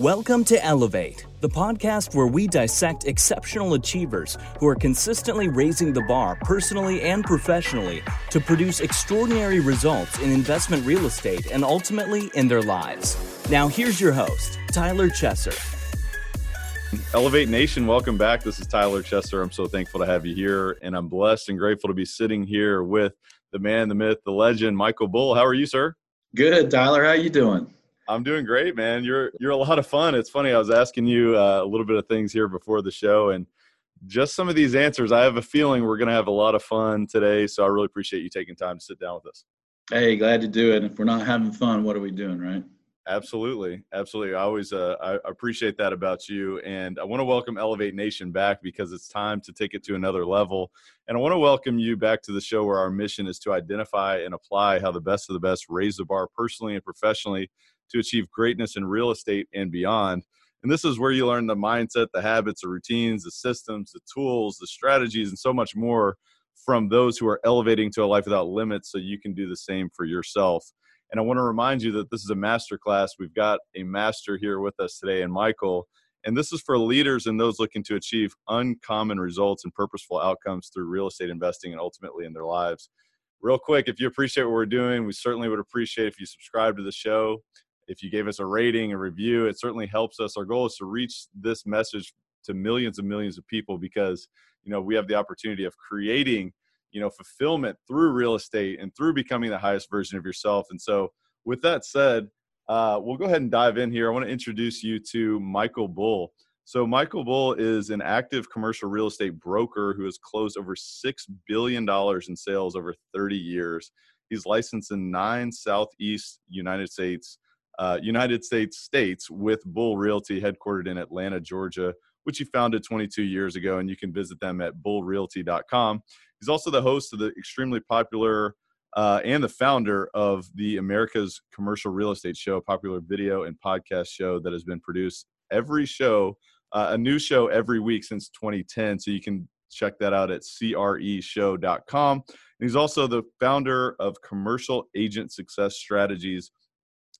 Welcome to Elevate, the podcast where we dissect exceptional achievers who are consistently raising the bar personally and professionally to produce extraordinary results in investment real estate and ultimately in their lives. Now, here's your host, Tyler Chesser. Elevate Nation, welcome back. This is Tyler Chesser. I'm so thankful to have you here, and I'm blessed and grateful to be sitting here with the man, the myth, the legend, Michael Bull. How are you, sir? Good, Tyler. How you doing? I'm doing great, man. You're you're a lot of fun. It's funny. I was asking you uh, a little bit of things here before the show, and just some of these answers. I have a feeling we're going to have a lot of fun today. So I really appreciate you taking time to sit down with us. Hey, glad to do it. If we're not having fun, what are we doing, right? Absolutely, absolutely. I always uh, I appreciate that about you, and I want to welcome Elevate Nation back because it's time to take it to another level. And I want to welcome you back to the show where our mission is to identify and apply how the best of the best raise the bar personally and professionally to achieve greatness in real estate and beyond. And this is where you learn the mindset, the habits, the routines, the systems, the tools, the strategies, and so much more from those who are elevating to a life without limits so you can do the same for yourself. And I want to remind you that this is a master class. We've got a master here with us today, and Michael. And this is for leaders and those looking to achieve uncommon results and purposeful outcomes through real estate investing and ultimately in their lives. Real quick, if you appreciate what we're doing, we certainly would appreciate if you subscribe to the show if you gave us a rating, a review, it certainly helps us. Our goal is to reach this message to millions and millions of people because you know we have the opportunity of creating you know fulfillment through real estate and through becoming the highest version of yourself. And so, with that said, uh, we'll go ahead and dive in here. I want to introduce you to Michael Bull. So, Michael Bull is an active commercial real estate broker who has closed over $6 billion in sales over 30 years. He's licensed in nine Southeast United States uh, United States states with Bull Realty, headquartered in Atlanta, Georgia, which he founded 22 years ago. And you can visit them at bullrealty.com. He's also the host of the extremely popular uh, and the founder of the America's Commercial Real Estate Show, a popular video and podcast show that has been produced every show, uh, a new show every week since 2010. So you can check that out at creshow.com. And he's also the founder of Commercial Agent Success Strategies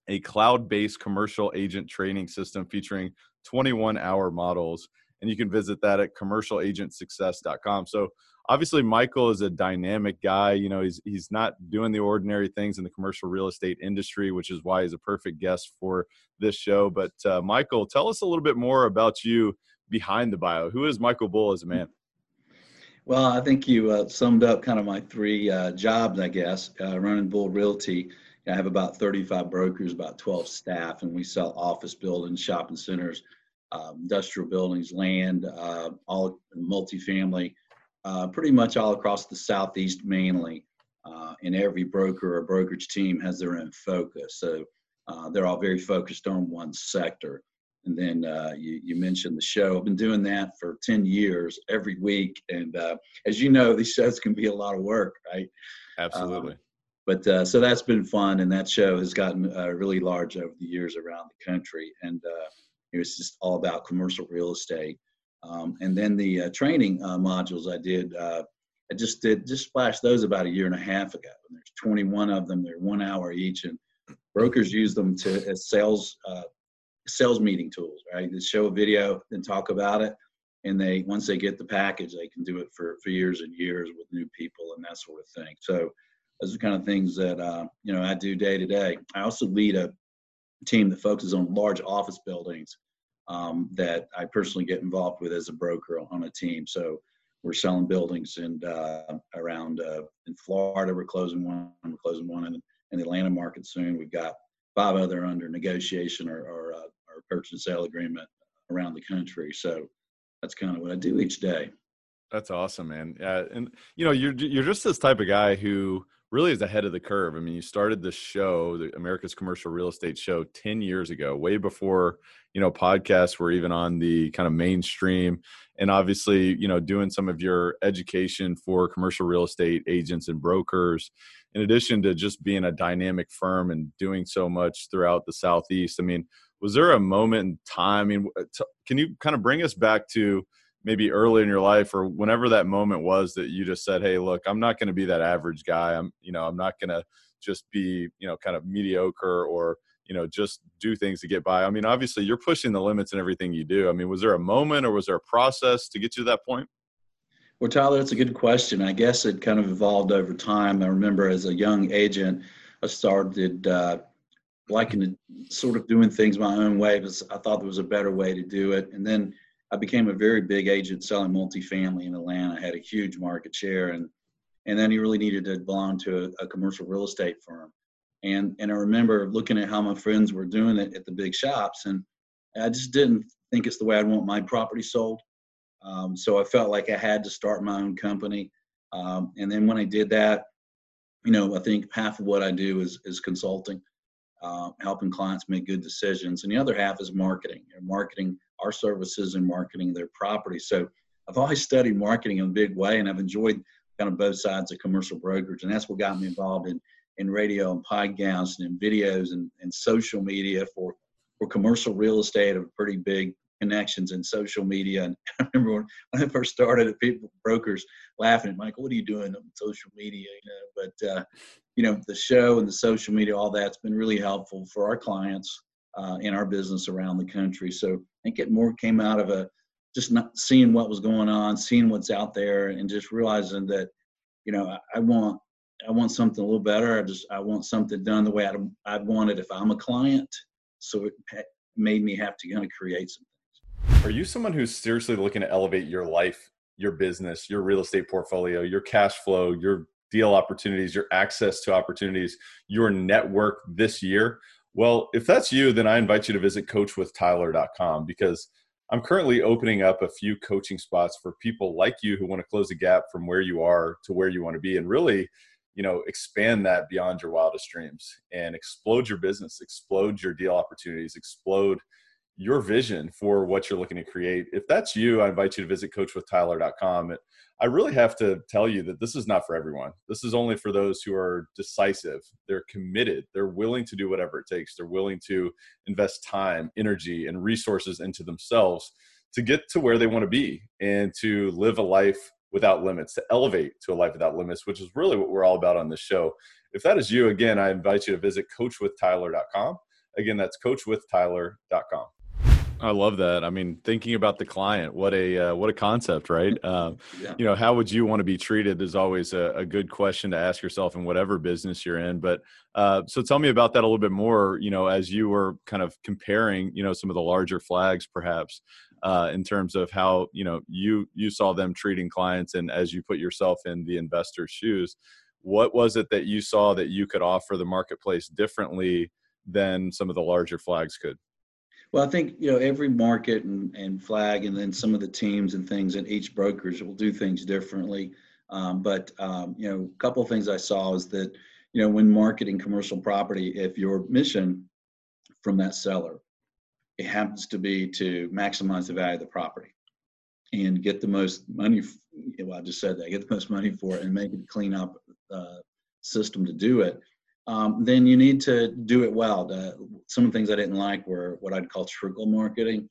a cloud based commercial agent training system featuring 21 hour models. And you can visit that at commercialagentsuccess.com. So, obviously, Michael is a dynamic guy. You know, he's, he's not doing the ordinary things in the commercial real estate industry, which is why he's a perfect guest for this show. But, uh, Michael, tell us a little bit more about you behind the bio. Who is Michael Bull as a man? Well, I think you uh, summed up kind of my three uh, jobs, I guess, uh, running Bull Realty. I have about 35 brokers, about 12 staff, and we sell office buildings, shopping centers, uh, industrial buildings, land, uh, all multifamily, uh, pretty much all across the Southeast mainly. Uh, and every broker or brokerage team has their own focus. So uh, they're all very focused on one sector. And then uh, you, you, mentioned the show. I've been doing that for 10 years every week. And as you know, these shows can be a lot of work, right? Absolutely but uh, so that's been fun and that show has gotten uh, really large over the years around the country and uh, it was just all about commercial real estate. Um, and then the uh, training uh, modules i did uh, i just did just splashed those about a year and a half ago and there's 21 of them they're one hour each and brokers use them to as sales sales meeting tools right? They show a video and talk about it and they once they get the package they can do it for for years and years with new people and that sort of thing. So those are kind of things that uh, you know I do day to day. I also lead a team that focuses on large office buildings um, that I personally get involved with as a broker on a team. So we're selling buildings and uh, around uh, in Florida. We're closing one. We're closing one in, in the Atlanta market soon. We've got five other under negotiation or, or, uh, or purchase and sale agreement around the country. So that's kind of what I do each day. That's awesome, man. Yeah, and you know, you're you're just this type of guy who really is ahead of the curve. I mean, you started this show, the America's Commercial Real Estate Show, 10 years ago, way before, you know, podcasts were even on the kind of mainstream. And obviously, you know, doing some of your education for commercial real estate agents and brokers, in addition to just being a dynamic firm and doing so much throughout the Southeast. I mean, was there a moment in time? I mean, can you kind of bring us back to, maybe early in your life or whenever that moment was that you just said hey look i'm not going to be that average guy. I'm you know i'm not going to just be you know kind of mediocre or you know just do things to get by. I mean obviously you're pushing the limits in everything you do. I mean was there a moment or was there a process to get you to that point? Well tyler that's a good question. I guess it kind of evolved over time. I remember as a young agent i started uh, liking to sort of doing things my own way because i thought there was a better way to do it. And then i became a very big agent selling multifamily in atlanta I had a huge market share and and then he really needed to belong to a, a commercial real estate firm and and I remember looking at how my friends were doing it at the big shops, and I just didn't think it's the way I'd want my property sold. Um, so I felt like I had to start my own company. Um, and then when I did that, you know, I think half of what I do is is consulting, uh, helping clients make good decisions, and the other half is marketing, and marketing our services and marketing their property. So I've always studied marketing in a big way, and I've enjoyed kind of both sides of commercial brokerage, and that's what got me involved in in radio and podcasts and in videos and, and social media for for commercial real estate of pretty big connections in social media. And I remember when, when I first started, at people brokers laughing at Michael, "What are you doing on social media?" You know, but uh, you know, the show and the social media, all that's been really helpful for our clients uh, in our business around the country. So I think it more came out of a just not seeing what was going on, seeing what's out there, and just realizing that, you know, I, I want I want something a little better. I just I want something done the way I'd, I'd want it if I'm a client. So it made me have to kind of create some things. Are you someone who's seriously looking to elevate your life, your business, your real estate portfolio, your cash flow, your deal opportunities, your access to opportunities, your network this year? Well, if that's you, then I invite you to visit coachwithtyler.com because I'm currently opening up a few coaching spots for people like you who want to close the gap from where you are to where you want to be and really you know expand that beyond your wildest dreams and explode your business explode your deal opportunities explode your vision for what you're looking to create if that's you i invite you to visit coachwithtyler.com i really have to tell you that this is not for everyone this is only for those who are decisive they're committed they're willing to do whatever it takes they're willing to invest time energy and resources into themselves to get to where they want to be and to live a life without limits, to elevate to a life without limits, which is really what we're all about on this show. If that is you, again, I invite you to visit coachwithtyler.com. Again, that's coachwithtyler.com. I love that. I mean, thinking about the client, what a uh, what a concept, right? Uh, yeah. You know, how would you want to be treated is always a, a, good question to ask yourself in whatever business you're in. But uh, so, tell me about that a little bit more. You know, as you were kind of comparing, you know, some of the larger flags, perhaps uh, in terms of how you know you you saw them treating clients, and as you put yourself in the investor's shoes, what was it that you saw that you could offer the marketplace differently than some of the larger flags could? Well, I think you know every market and, and flag, and then some of the teams and things, and each brokerage will do things differently. Um, but um, you know, a couple of things I saw is that you know when marketing commercial property, if your mission from that seller, it happens to be to maximize the value of the property and get the most money. Well, I just said that get the most money for it and make it clean up uh, system to do it um, then you need to do it well. Some of the things I didn't like were what I'd call trickle marketing,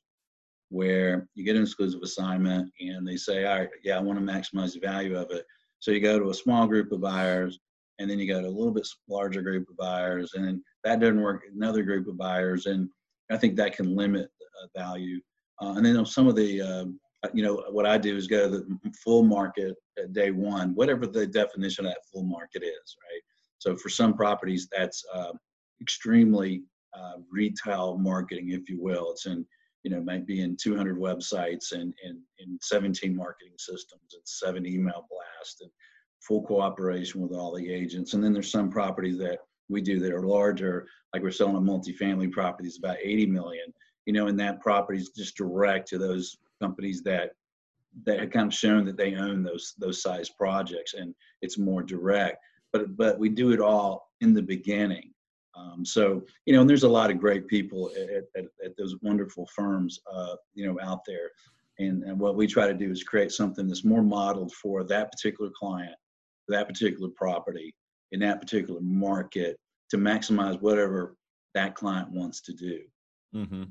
where you get an exclusive assignment and they say, all right, yeah, I want to maximize the value of it. So you go to a small group of buyers and then you go to a little bit larger group of buyers and then that doesn't work, another group of buyers. And I think that can limit uh, value. Uh, and then some of the, uh, you know, what I do is go to the full market at day one, whatever the definition of that full market is, right? So for some properties, that's uh, extremely uh, retail marketing, if you will. It's in, you know, might be in 200 websites and in 17 marketing systems and seven email blasts and full cooperation with all the agents. And then there's some properties that we do that are larger, like we're selling a multifamily properties about 80 million, you know, and that property is just direct to those companies that that have kind of shown that they own those those size projects and it's more direct but but we do it all in the beginning. Um, so you know, and there's a lot of great people at, at, at those wonderful firms, uh, you know, out there. And, and what we try to do is create something that's more modeled for that particular client, that particular property, in that particular market to maximize whatever that client wants to do. Mm-hmm.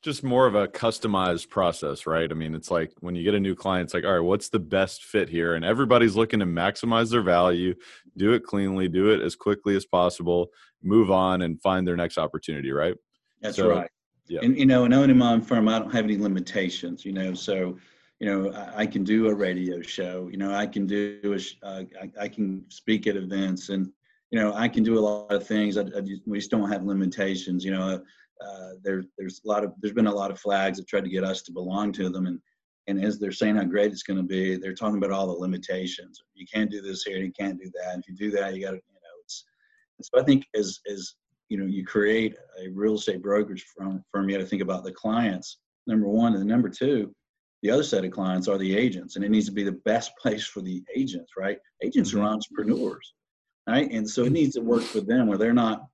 Just more of a customized process, right? I mean, it's like when you get a new client, it's like, all right, what's the best fit here? And everybody's looking to maximize their value, do it cleanly, do it as quickly as possible, move on, and find their next opportunity, right? That's so, right. Yeah. And you know, and owning my own firm, I don't have any limitations. You know, so you know, I, I can do a radio show. You know, I can do a, uh, I, I can speak at events, and you know, I can do a lot of things. I, I just, we just don't have limitations. You know uh, there, there's a lot of there's been a lot of flags that tried to get us to belong to them, and and as they're saying how great it's going to be, they're talking about all the limitations. You can't do this here, you can't do that. If you do that, you got to, you know, it's. So I think as as you know, you create a real estate brokerage firm, firm you got to think about the clients. Number one, and number two, the other set of clients are the agents, and it needs to be the best place for the agents, right? Agents mm-hmm. are entrepreneurs, right? And so it needs to work for them where they're not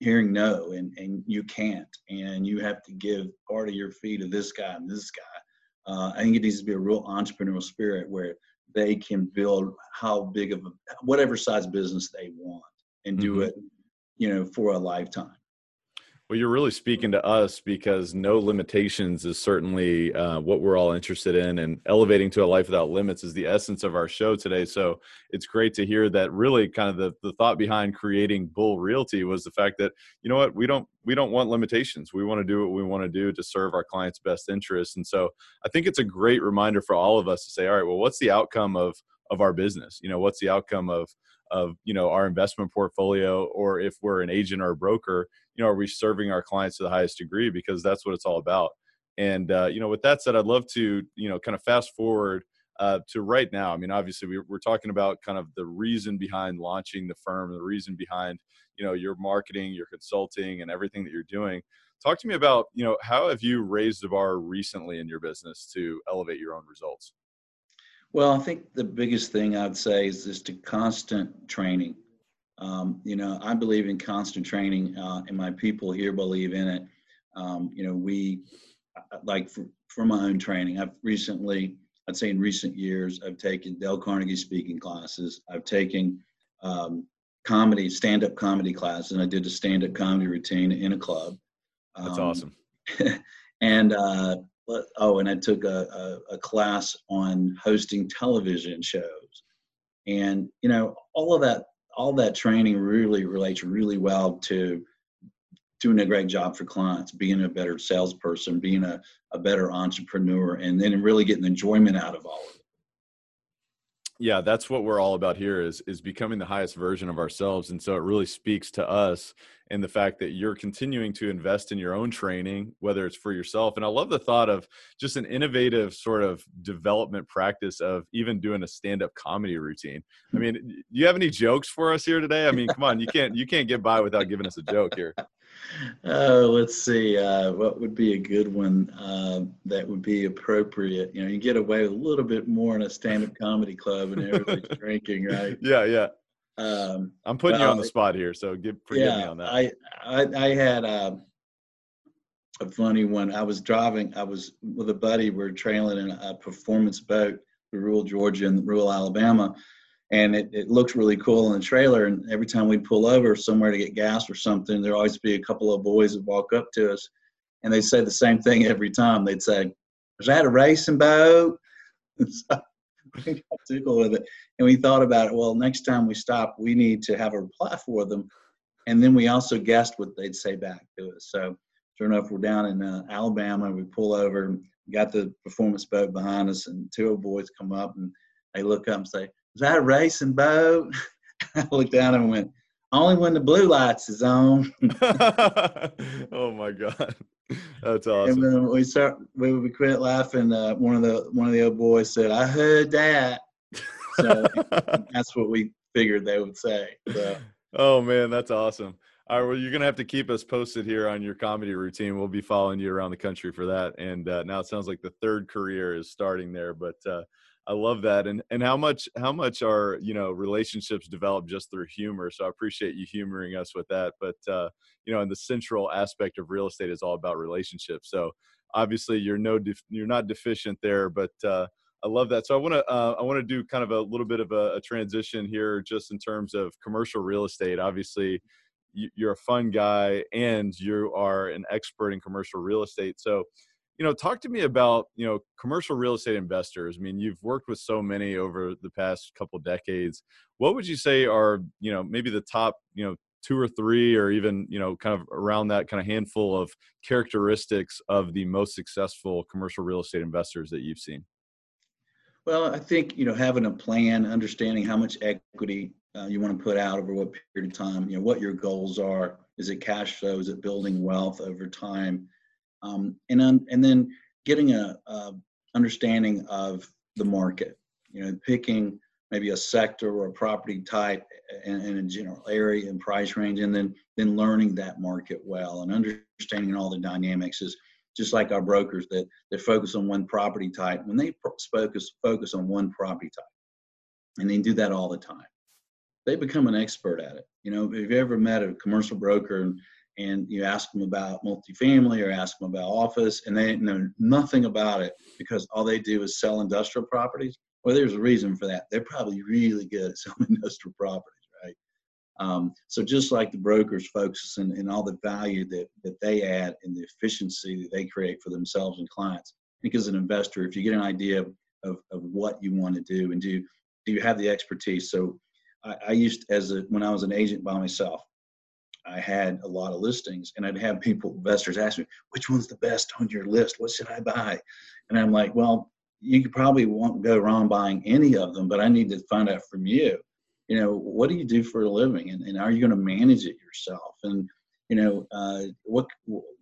hearing no and, and you can't and you have to give part of your fee to this guy and this guy uh, i think it needs to be a real entrepreneurial spirit where they can build how big of a whatever size business they want and do mm-hmm. it you know for a lifetime well, you're really speaking to us because no limitations is certainly uh, what we're all interested in, and elevating to a life without limits is the essence of our show today. So it's great to hear that. Really, kind of the, the thought behind creating Bull Realty was the fact that you know what we don't we don't want limitations. We want to do what we want to do to serve our clients' best interests, and so I think it's a great reminder for all of us to say, all right, well, what's the outcome of of our business? You know, what's the outcome of of you know our investment portfolio or if we're an agent or a broker you know are we serving our clients to the highest degree? Because that's what it's all about. And uh, you know with that said i'd love to you know kind of fast forward uh, to right now. I mean obviously we, we're talking about kind of the reason behind launching the firm the reason behind you know your marketing your consulting and everything that you're doing. Talk to me about you know how have you raised the bar recently in your business to elevate your own results well, I think the biggest thing I'd say is just a constant training. Um, you know, I believe in constant training, uh, and my people here believe in it. Um, you know, we like for, for my own training. I've recently, I'd say in recent years, I've taken Dale Carnegie speaking classes. I've taken um, comedy, stand-up comedy classes, and I did a stand-up comedy routine in a club. That's um, awesome. and uh, oh, and I took a, a, a class on hosting television shows, and you know, all of that, all that training really relates really well to doing a great job for clients, being a better salesperson, being a, a better entrepreneur, and then really getting enjoyment out of all of it. Yeah that's what we're all about here is is becoming the highest version of ourselves. And so it really speaks to us and the fact that you're continuing to invest in your own training whether it's for yourself and i love the thought of just an innovative sort of development practice of even doing a stand-up comedy routine i mean do you have any jokes for us here today i mean come on you can't you can't get by without giving us a joke here Oh, let's see. Uh, what would be a good one uh, that would be appropriate? You know, you get away with a little bit more in a stand-up comedy club and everybody's drinking, right? Yeah, yeah. Um, I'm putting you on the spot here, so give forgive yeah, me on that. I I, I had uh, a funny one. I was driving. I was with a buddy. We are trailing in a performance boat through rural Georgia and rural Alabama, and it, it looks really cool in the trailer. And every time we'd pull over somewhere to get gas or something, there'd always be a couple of boys that walk up to us, and they'd say the same thing every time. They'd say, "Is that a racing boat?" So we got tickled with it, and we thought about it. Well, next time we stop, we need to have a reply for them, and then we also guessed what they'd say back to us. So sure enough, we're down in uh, Alabama. We pull over, got the performance boat behind us, and two the boys come up and they look up and say, is that a racing boat? I looked down and went, only when the blue lights is on. oh my god, that's awesome. And then we start, we we quit laughing. Uh, one of the one of the old boys said, "I heard that." So that's what we figured they would say. So. Oh man, that's awesome. All right, well, you're gonna have to keep us posted here on your comedy routine. We'll be following you around the country for that. And uh, now it sounds like the third career is starting there, but. Uh, I love that. And and how much how much are you know relationships developed just through humor. So I appreciate you humoring us with that. But uh, you know, and the central aspect of real estate is all about relationships. So obviously you're no def- you're not deficient there, but uh, I love that. So I want to uh, I want to do kind of a little bit of a, a transition here, just in terms of commercial real estate. Obviously, you're a fun guy and you are an expert in commercial real estate. So, you know, talk to me about, you know, commercial real estate investors. I mean, you've worked with so many over the past couple decades. What would you say are, you know, maybe the top, you know, two or three or even, you know, kind of around that kind of handful of characteristics of the most successful commercial real estate investors that you've seen? Well, I think, you know, having a plan, understanding how much equity uh, you want to put out over what period of time, you know, what your goals are. Is it cash flow? Is it building wealth over time? Um, and then, and then getting a, a understanding of the market, you know, picking maybe a sector or a property type and, and a general area and price range, and then then learning that market well and understanding all the dynamics is just like our brokers that that focus on one property type. When they focus focus on one property type, and they do that all the time, they become an expert at it. You know, if you ever met a commercial broker and, and you ask them about multifamily or ask them about office and they know nothing about it because all they do is sell industrial properties, well, there's a reason for that. They're probably really good at selling industrial properties, right? Um, so just like the brokers focus and, all the value that, that they add and the efficiency that they create for themselves and clients, I think as an investor, if you get an idea of, of what you want to do and do, do you have the expertise? So I, I used as a when I was an agent by myself, I had a lot of listings, and I'd have people, investors, ask me, "Which one's the best on your list? What should I buy?" And I'm like, "Well, you probably won't go wrong buying any of them, but I need to find out from you. You know, what do you do for a living, and, and are you going to manage it yourself? And you know, uh, what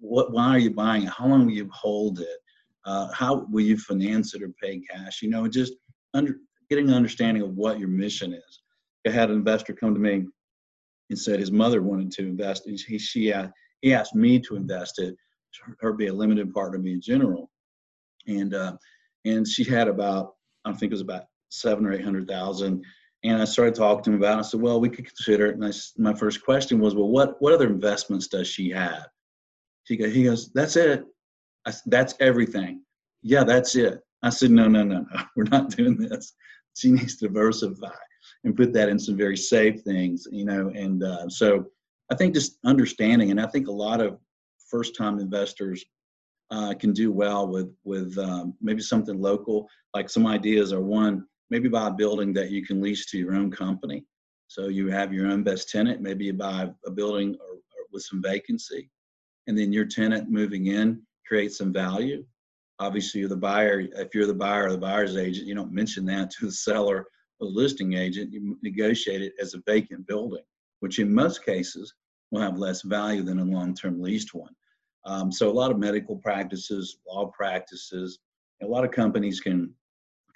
what why are you buying it? How long will you hold it? Uh, how will you finance it or pay cash? You know, just under getting an understanding of what your mission is. I had an investor come to me and said his mother wanted to invest. And he, she, uh, he asked me to invest it, her be a limited partner, me in general. And, uh, and she had about, I think it was about seven or 800,000. And I started talking to him about it. I said, well, we could consider it. And I, my first question was, well, what, what other investments does she have? He goes, he goes that's it. I, that's everything. Yeah, that's it. I said, no, no, no, no. We're not doing this. She needs to diversify and put that in some very safe things, you know. And uh, so I think just understanding, and I think a lot of first time investors uh, can do well with with um, maybe something local. Like some ideas are one, maybe buy a building that you can lease to your own company. So you have your own best tenant. Maybe you buy a building or, or with some vacancy, and then your tenant moving in creates some value. Obviously, you're the buyer. If you're the buyer or the buyer's agent, you don't mention that to the seller a listing agent, you negotiate it as a vacant building, which in most cases will have less value than a long-term leased one. Um, so a lot of medical practices, law practices, a lot of companies can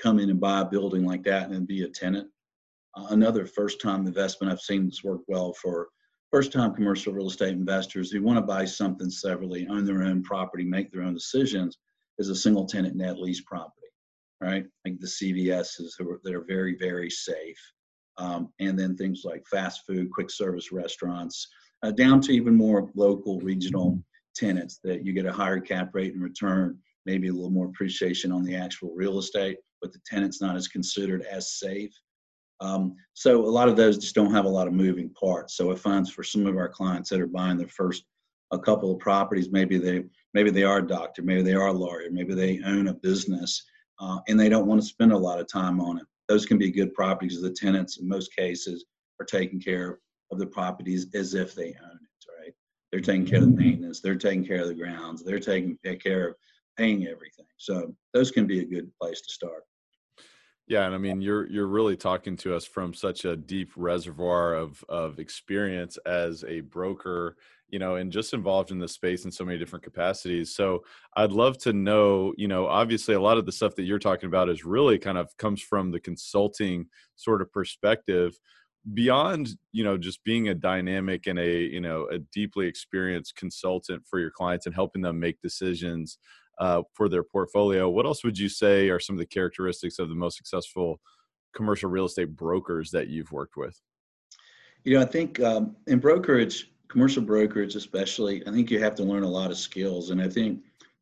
come in and buy a building like that and be a tenant. Uh, another first-time investment I've seen that's worked well for first-time commercial real estate investors who want to buy something severally, own their own property, make their own decisions, is a single-tenant net lease property right? Like the CVSs that are very, very safe. Um, and then things like fast food, quick service restaurants, uh, down to even more local, regional tenants that you get a higher cap rate in return, maybe a little more appreciation on the actual real estate, but the tenant's not as considered as safe. Um, so a lot of those just don't have a lot of moving parts. So it finds for some of our clients that are buying their first a couple of properties, maybe they maybe they are a doctor, maybe they are a lawyer, maybe they own a business, uh, and they don't want to spend a lot of time on it. Those can be good properties. The tenants, in most cases, are taking care of the properties as if they own it. Right? They're taking care of the maintenance. They're taking care of the grounds. They're taking care of paying everything. So those can be a good place to start. Yeah, and I mean you're you're really talking to us from such a deep reservoir of of experience as a broker you know, and just involved in the space in so many different capacities. So I'd love to know, you know, obviously a lot of the stuff that you're talking about is really kind of comes from the consulting sort of perspective beyond you know just being a dynamic and a you know a deeply experienced consultant for your clients and helping them make decisions uh, for their portfolio what else would you say are some of the characteristics of the most successful commercial real estate brokers that you've worked with you know i think um, in brokerage commercial brokerage especially i think you have to learn a lot of skills and i think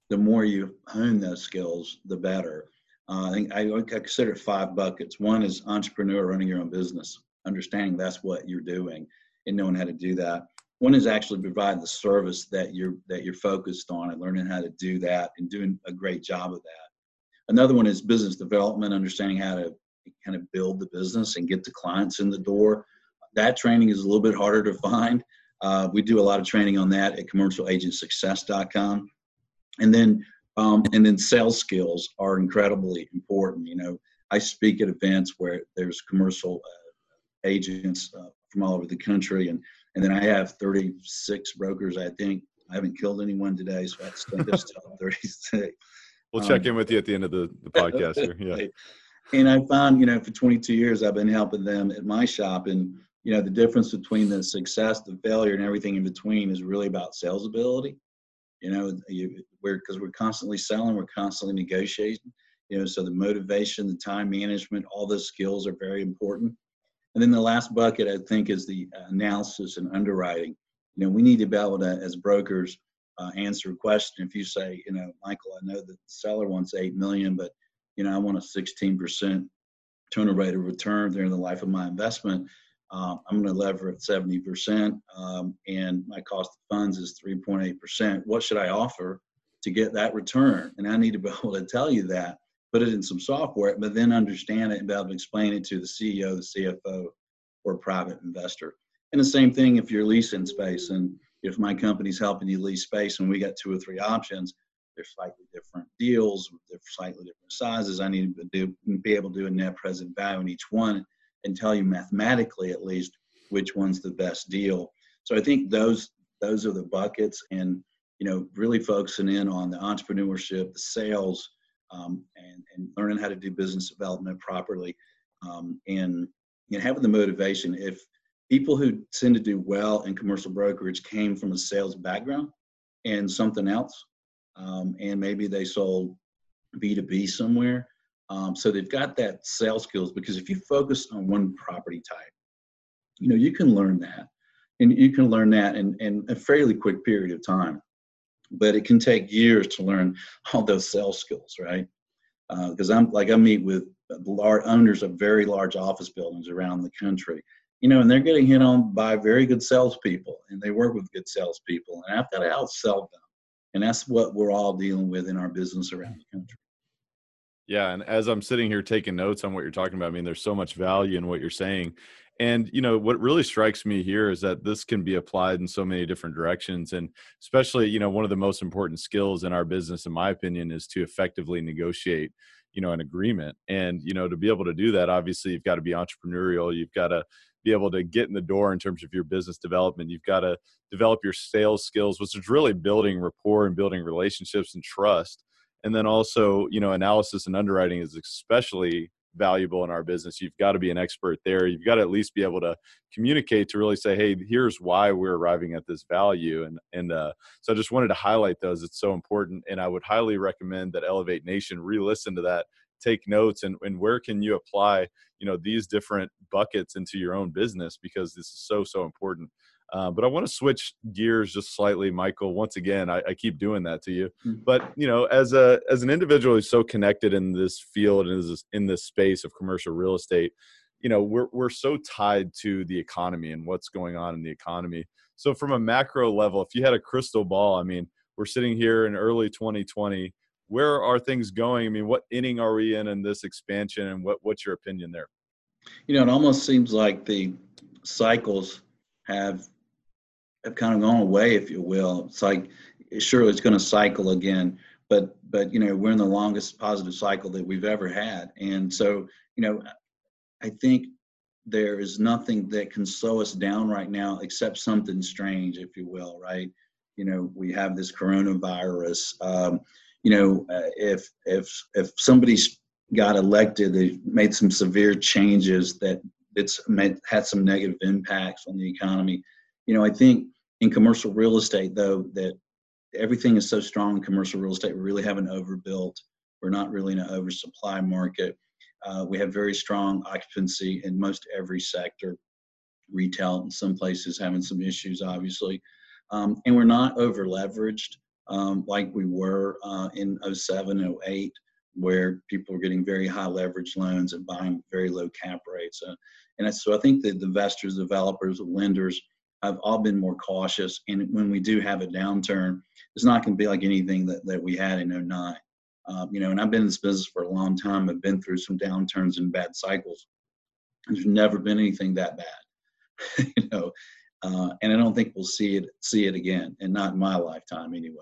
the more you hone those skills the better uh, i think I, I consider five buckets one is entrepreneur running your own business understanding that's what you're doing and knowing how to do that One is actually providing the service that you're that you're focused on and learning how to do that and doing a great job of that. Another one is business development, understanding how to kind of build the business and get the clients in the door. That training is a little bit harder to find. Uh, we do a lot of training on that at commercialagentsuccess.com. And then um, and then sales skills are incredibly important. You know, I speak at events where there's commercial uh, agents uh, from all over the country, and and then I have 36 brokers. I think I haven't killed anyone today, so I just tell 36. We'll check um, in with you at the end of the, the podcast here. Yeah. And I found, you know, for 22 years, I've been helping them at my shop, and you know, the difference between the success, the failure, and everything in between is really about sales ability. You know, you, we're because we're constantly selling, we're constantly negotiating. You know, so the motivation, the time management, all those skills are very important. And then the last bucket, I think, is the analysis and underwriting. You know, we need to be able to, as brokers, uh, answer a question. If you say, you know, Michael, I know that the seller wants eight million, but you know, I want a 16% turnover rate of return during the life of my investment. Um, I'm going to lever at 70%, um, and my cost of funds is 3.8%. What should I offer to get that return? And I need to be able to tell you that, put it in some software, but then understand it and be able to explain it to the CEO, the CFO, or private investor. And the same thing if you're leasing space, and if my company's helping you lease space, and we got two or three options, they're slightly different deals, they're slightly different sizes. I need to be able to do a net present value in each one and tell you mathematically at least which one's the best deal. So I think those those are the buckets, and you know, really focusing in on the entrepreneurship, the sales, um, and and learning how to do business development properly, um, and you know, having the motivation. If people who tend to do well in commercial brokerage came from a sales background and something else, um, and maybe they sold B2B somewhere, um, so they've got that sales skills because if you focus on one property type, you know, you can learn that and you can learn that in, in a fairly quick period of time. But it can take years to learn all those sales skills, right? Because uh, I'm like I meet with large owners of very large office buildings around the country, you know, and they're getting hit on by very good salespeople, and they work with good salespeople, and I've got to outsell them, and that's what we're all dealing with in our business around the country. Yeah, and as I'm sitting here taking notes on what you're talking about, I mean, there's so much value in what you're saying. And you know what really strikes me here is that this can be applied in so many different directions, and especially you know one of the most important skills in our business, in my opinion, is to effectively negotiate you know an agreement. And you know to be able to do that, obviously you've got to be entrepreneurial. You've got to be able to get in the door in terms of your business development. You've got to develop your sales skills, which is really building rapport and building relationships and trust and then also you know analysis and underwriting is especially valuable in our business. You've got to be an expert there. You've got to at least be able to communicate to really say hey here's why we're arriving at this value. And and uh, so i just wanted to highlight those. It's so important. And i would highly recommend that elevate nation re-listen to that take notes and, and where can you apply you know these different buckets into your own business because this is so so important uh, but I want to switch gears just slightly, Michael. Once again, I, I keep doing that to you. Mm-hmm. But you know, as a as an individual who's so connected in this field and is in this space of commercial real estate, you know, we're we're so tied to the economy and what's going on in the economy. So, from a macro level, if you had a crystal ball, I mean, we're sitting here in early 2020. Where are things going? I mean, what inning are we in in this expansion, and what what's your opinion there? You know, it almost seems like the cycles have have kind of gone away, if you will. It's like sure it's going to cycle again, but but you know we're in the longest positive cycle that we've ever had, and so you know I think there is nothing that can slow us down right now except something strange, if you will, right? You know we have this coronavirus. Um, you know uh, if if if somebody's got elected, they made some severe changes that it's made, had some negative impacts on the economy you know, I think in commercial real estate, though, that everything is so strong in commercial real estate, we really haven't overbuilt. We're not really in an oversupply market. Uh, we have very strong occupancy in most every sector. Retail in some places having some issues, obviously. Um, and we're not over leveraged um, like we were uh, in 07, 08, where people were getting very high leverage loans and buying very low cap rates. Uh, and so I think the investors, developers, lenders I've all been more cautious. And when we do have a downturn, it's not going to be like anything that, that we had in 09. Um, you know, and I've been in this business for a long time. I've been through some downturns and bad cycles. There's never been anything that bad, you know, uh, and I don't think we'll see it see it again, and not in my lifetime anyway.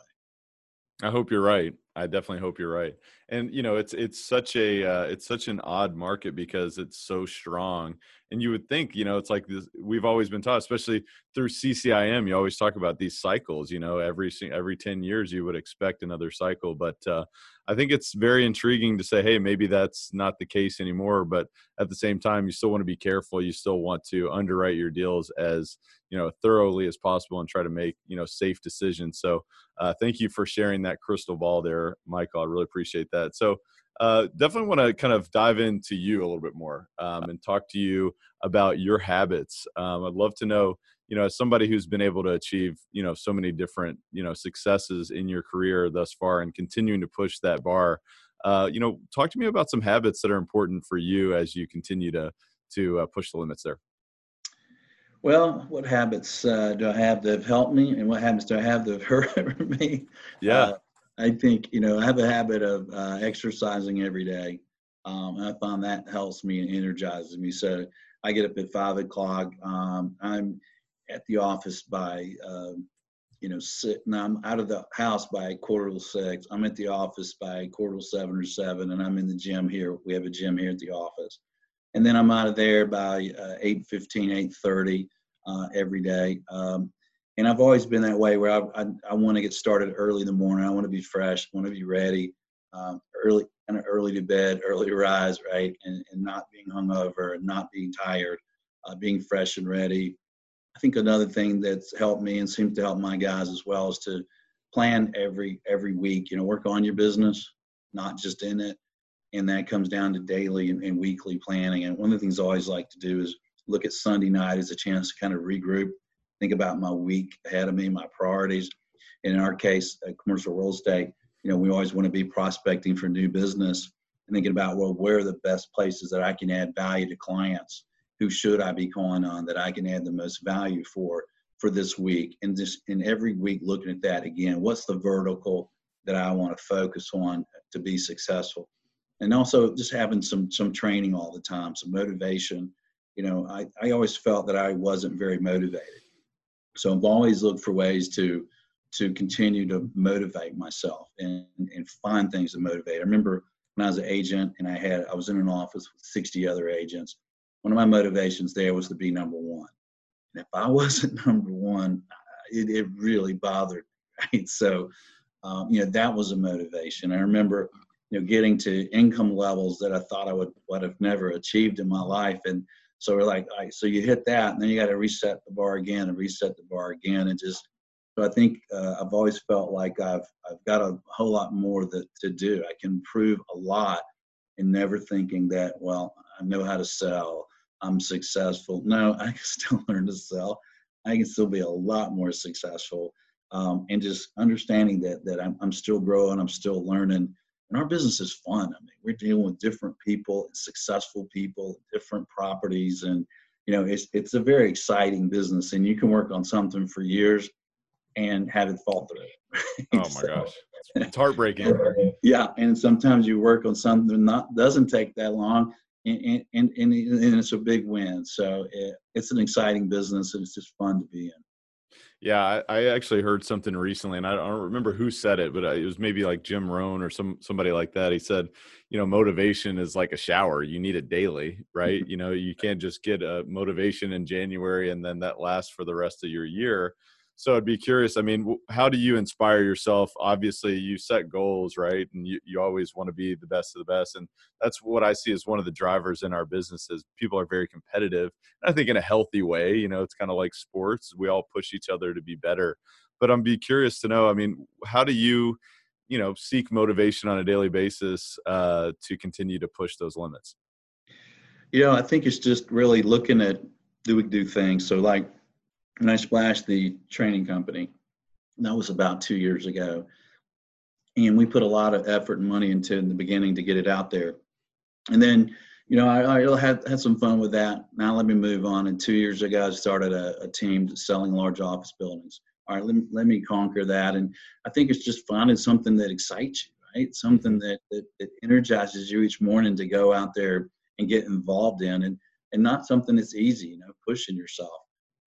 I hope you're right. I definitely hope you're right. And you know, it's it's such a uh, it's such an odd market because it's so strong. And you would think, you know, it's like this, we've always been taught, especially through CCIM. You always talk about these cycles. You know, every every ten years you would expect another cycle. But uh, I think it's very intriguing to say, hey, maybe that's not the case anymore. But at the same time, you still want to be careful. You still want to underwrite your deals as you know thoroughly as possible and try to make you know safe decisions. So uh, thank you for sharing that crystal ball there, Michael. I really appreciate that. So uh, definitely want to kind of dive into you a little bit more um, and talk to you about your habits. Um, I'd love to know you know as somebody who's been able to achieve you know so many different you know successes in your career thus far and continuing to push that bar uh, you know talk to me about some habits that are important for you as you continue to to uh, push the limits there. Well what habits uh, do i have that have helped me and what habits do i have that have hurt me? Yeah. Uh, i think you know i have a habit of uh, exercising every day um, i find that helps me and energizes me so i get up at five o'clock um, i'm at the office by um, you know and I'm out of the house by quarter to six. I'm at the office by quarter to seven or seven, and I'm in the gym here. We have a gym here at the office, and then I'm out of there by uh, 8:15, 8:30 uh, every day. Um, and I've always been that way where I, I, I want to get started early in the morning. I want to be fresh, want to be ready, um, early kind of early to bed, early to rise, right, and, and not being hungover and not being tired, uh, being fresh and ready. I think another thing that's helped me and seems to help my guys as well is to plan every every week. You know, work on your business, not just in it, and that comes down to daily and, and weekly planning. And one of the things I always like to do is look at Sunday night as a chance to kind of regroup, think about my week ahead of me, my priorities. And in our case, uh, commercial real estate, you know, we always want to be prospecting for new business and thinking about well, where are the best places that I can add value to clients? Who should I be calling on that I can add the most value for for this week? And just in every week looking at that again what's the vertical that I want to focus on to be successful? And also just having some some training all the time some motivation. You know I, I always felt that I wasn't very motivated so I've always looked for ways to to continue to motivate myself and, and find things to motivate. I remember when I was an agent and I had I was in an office with 60 other agents one of my motivations there was to be number one. And if I wasn't number one, it, it really bothered me, right? So, um, you know, that was a motivation. I remember, you know, getting to income levels that I thought I would, would have never achieved in my life. And so we're like, so you hit that and then you got to reset the bar again and reset the bar again. And just, so I think uh, I've always felt like I've, I've got a whole lot more that, to do. I can improve a lot and never thinking that, well, I know how to sell. I'm successful. No, I can still learn to sell. I can still be a lot more successful. Um, and just understanding that that I'm, I'm still growing, I'm still learning, and our business is fun. I mean, we're dealing with different people, successful people, different properties, and you know, it's it's a very exciting business. And you can work on something for years and have it fall through. oh my so, gosh, it's heartbreaking. yeah, and sometimes you work on something that doesn't take that long, and, and, and, and it's a big win. So it, it's an exciting business and it's just fun to be in. Yeah, I, I, actually heard something recently, and I don't remember who said it, but uh, it was maybe like Jim Rohn or some somebody like that. He said, you know, motivation is like a shower; you need it daily, right? you know, you can't just get a motivation in January and then that lasts for the rest of your year. So I'd be curious. I mean, how do you inspire yourself? Obviously, you set goals, right? And you, you always want to be the best of the best. And that's what I see as one of the drivers in our businesses. people are very competitive. I think in a healthy way, you know, it's kind of like sports. We all push each other to be better. But I'm be curious to know, I mean, how do you, you know, seek motivation on a daily basis uh, to continue to push those limits? You know, I think it's just really looking at do we do things. So like and I splashed the training company. That was about two years ago. And we put a lot of effort and money into in the beginning to get it out there. And then, you know, I, I, had had some fun with that. Now let me move on. And two years ago, I started a, a team selling large office buildings. All right, let me, let me conquer that. And I think it's just finding something that excites you, right? Something mm-hmm. that, that, that energizes you each morning to go out there and get involved in, and and not something that's easy, you know, pushing yourself.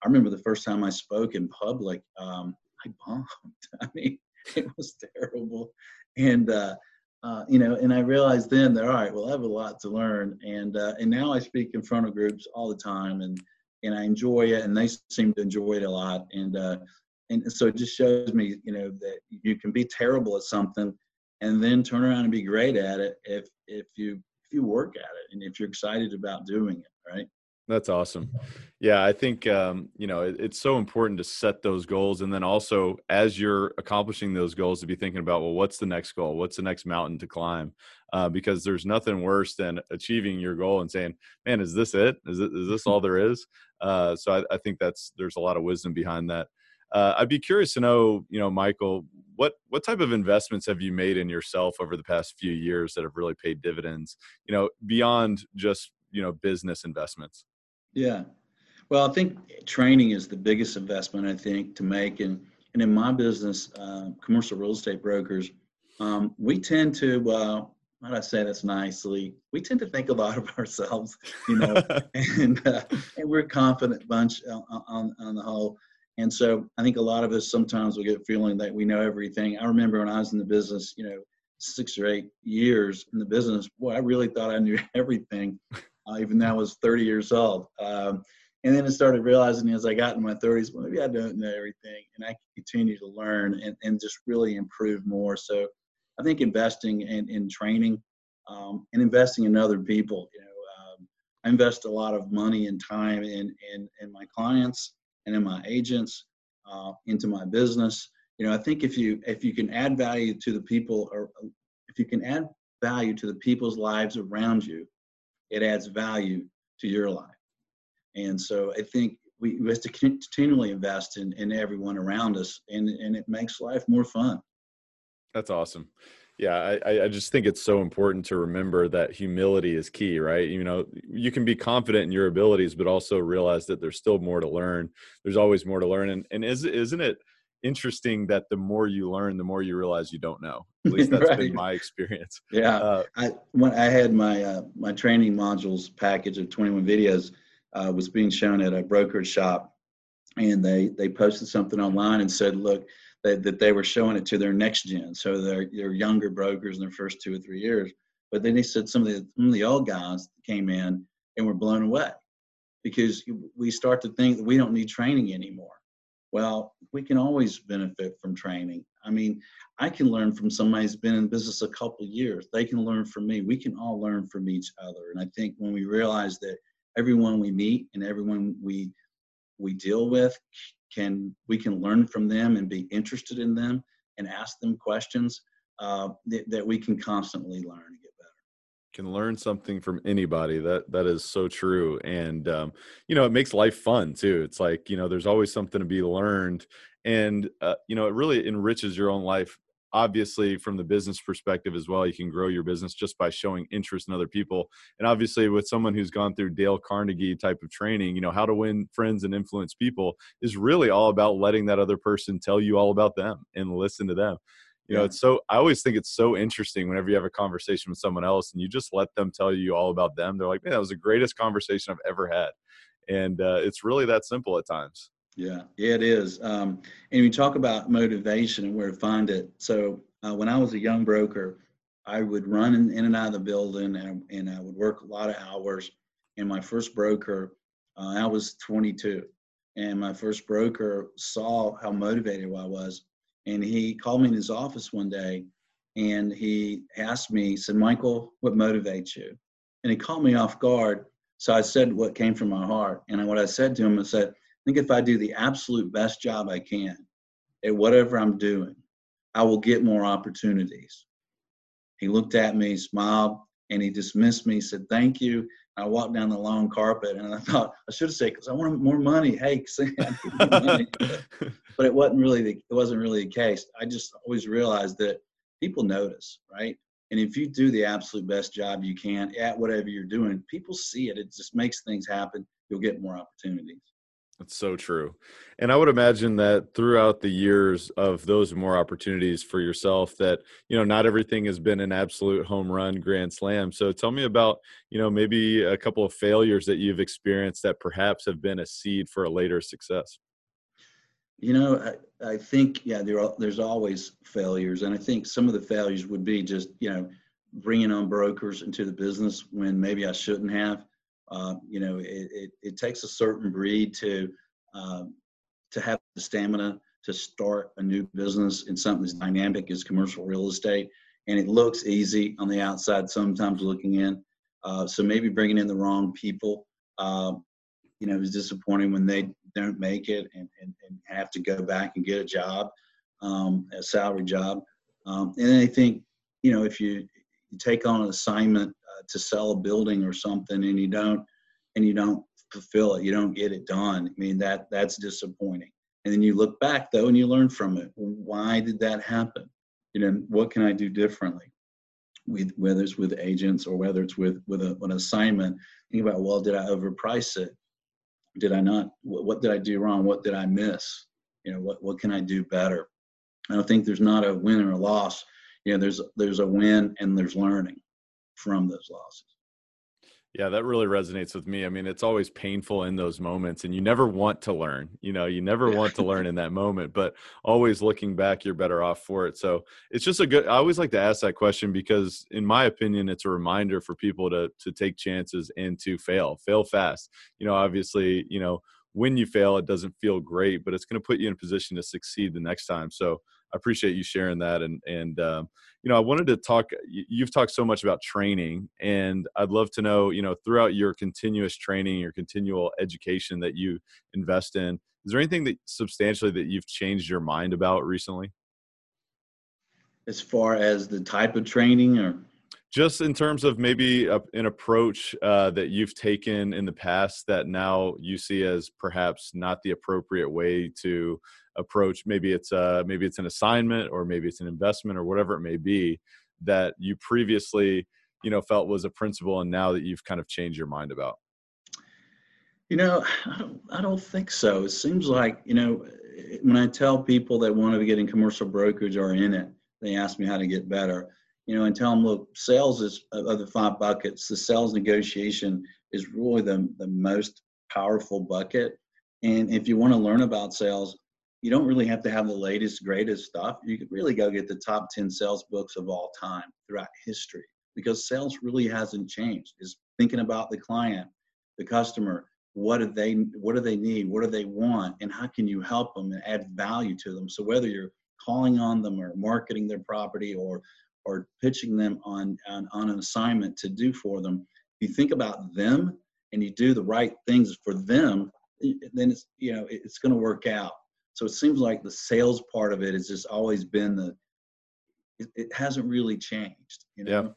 I remember the first time I spoke in public, um, I bombed. I mean, it was terrible, and uh, uh, you know, and I realized then that all right, well, I have a lot to learn, and uh, and now I speak in front of groups all the time, and and I enjoy it, and they seem to enjoy it a lot, and uh, and so it just shows me, you know, that you can be terrible at something, and then turn around and be great at it if if you if you work at it and if you're excited about doing it, right? That's awesome. Yeah, I think um, you know it, it's so important to set those goals, and then also as you're accomplishing those goals, to be thinking about well, what's the next goal? What's the next mountain to climb? Uh, because there's nothing worse than achieving your goal and saying, "Man, is this it? Is it, is this all there is?" Uh, so I, I, think that's there's a lot of wisdom behind that. Uh, I'd be curious to know, you know, Michael, what what type of investments have you made in yourself over the past few years that have really paid dividends? You know, beyond just you know business investments. Yeah. Well, I think training is the biggest investment I think to make, and and in my business, uh, commercial real estate brokers, um, we tend to. Uh, how do I say this nicely? We tend to think a lot of ourselves, you know, and uh, and we're a confident bunch on, on, on the whole. And so I think a lot of us sometimes will get feeling that we know everything. I remember when I was in the business, you know, six or eight years in the business, boy, I really thought I knew everything uh, even though I was 30 years old. Um, and then I started realizing as I got in my 30s, well, maybe I don't know everything, and I can continue to learn and, and just really improve more. So I think investing in, in training um, and investing in other people, you know, um, I invest a lot of money and time in, in, in my clients and in my agents, uh, into my business. You know, I think if you if you can add value to the people, or if you can add value to the people's lives around you, it adds value to your life. And so I think we, we have to continually invest in, in everyone around us and, and it makes life more fun. That's awesome. Yeah, I, I just think it's so important to remember that humility is key, right? You know, you can be confident in your abilities, but also realize that there's still more to learn. There's always more to learn. And, and is, isn't it interesting that the more you learn, the more you realize you don't know. At least that's right. been my experience. Yeah, uh, I when I had my uh, my training modules package of 21 videos uh, was being shown at a brokerage shop, and they they posted something online and said, look. That, that they were showing it to their next gen, so they're, they're younger brokers in their first two or three years. But then they said some of the some of the old guys came in and were blown away because we start to think that we don't need training anymore well, we can always benefit from training. I mean, I can learn from somebody who's been in business a couple years. They can learn from me. We can all learn from each other. And I think when we realize that everyone we meet and everyone we we deal with can we can learn from them and be interested in them and ask them questions uh, that, that we can constantly learn can learn something from anybody that that is so true and um, you know it makes life fun too it's like you know there's always something to be learned and uh, you know it really enriches your own life obviously from the business perspective as well you can grow your business just by showing interest in other people and obviously with someone who's gone through dale carnegie type of training you know how to win friends and influence people is really all about letting that other person tell you all about them and listen to them you know, it's so, I always think it's so interesting whenever you have a conversation with someone else and you just let them tell you all about them. They're like, man, that was the greatest conversation I've ever had. And uh, it's really that simple at times. Yeah, yeah, it is. Um, and we talk about motivation and where to find it. So uh, when I was a young broker, I would run in, in and out of the building and, and, I would work a lot of hours. And my first broker, uh, I was 22, and my first broker saw how motivated I was and he called me in his office one day and he asked me, he said, Michael, what motivates you? And he caught me off guard. So I said what came from my heart. And what I said to him, I said, I think if I do the absolute best job I can at whatever I'm doing, I will get more opportunities. He looked at me, smiled, and he dismissed me, said, Thank you. I walked down the long carpet and I thought I should have said because I want more money. Hey, money. but it wasn't really the, it wasn't really the case. I just always realized that people notice, right? And if you do the absolute best job you can at whatever you're doing, people see it. It just makes things happen. You'll get more opportunities. That's so true. And I would imagine that throughout the years of those more opportunities for yourself that, you know, not everything has been an absolute home run grand slam. So tell me about, you know, maybe a couple of failures that you've experienced that perhaps have been a seed for a later success. You know, I, I think, yeah, there are, there's always failures. And I think some of the failures would be just, you know, bringing on brokers into the business when maybe I shouldn't have. Uh, you know, it, it, it, takes a certain breed to um, to have the stamina to start a new business in something as dynamic as commercial real estate. And it looks easy on the outside sometimes looking in. Uh, so maybe bringing in the wrong people, uh, you know, is disappointing when they don't make it and, and, and have to go back and get a job, um, a salary job. Um, and I think, you know, if you, you take on an assignment to sell a building or something and you don't and you don't fulfill it you don't get it done i mean that that's disappointing. And then you look back though and you learn from it. Why did that happen? You know what can i do differently? With whether it's with agents or whether it's with with a, an assignment think about well did i overprice it? Did i not what, what did i do wrong? What did i miss? You know what, what can i do better? I don't think there's not a win or a loss. You know there's there's a win and there's learning from those losses. Yeah, that really resonates with me. I mean, it's always painful in those moments, and you never want to learn. You know, you never want to learn in that moment, but always looking back, you're better off for it. So it's just a good. I always like to ask that question because, in my opinion, it's a reminder for people to to take chances and to fail, fail fast. You know, obviously, you know, when you fail, it doesn't feel great, but it's going to put you in a position to succeed the next time. So I appreciate you sharing that. And and um, you know, I wanted to talk. You've talked so much about training, and I'd love to know, you know, throughout your continuous training, your continual education that you invest in, is there anything that substantially that you've changed your mind about recently? As far as the type of training, or just in terms of maybe a, an approach uh, that you've taken in the past that now you see as perhaps not the appropriate way to approach maybe it's a maybe it's an assignment or maybe it's an investment or whatever it may be that you previously you know felt was a principle and now that you've kind of changed your mind about? You know i don't, I don't think so. It seems like you know when i tell people that want to get in commercial brokerage or in it they ask me how to get better you know and tell them look sales is of the five buckets the sales negotiation is really the, the most powerful bucket and if you want to learn about sales you don't really have to have the latest, greatest stuff. You could really go get the top 10 sales books of all time throughout history because sales really hasn't changed. Is thinking about the client, the customer, what do they what do they need, what do they want, and how can you help them and add value to them. So whether you're calling on them or marketing their property or or pitching them on, on, on an assignment to do for them, if you think about them and you do the right things for them, then it's you know it's going to work out so it seems like the sales part of it has just always been the, it, it hasn't really changed. You know? Yeah.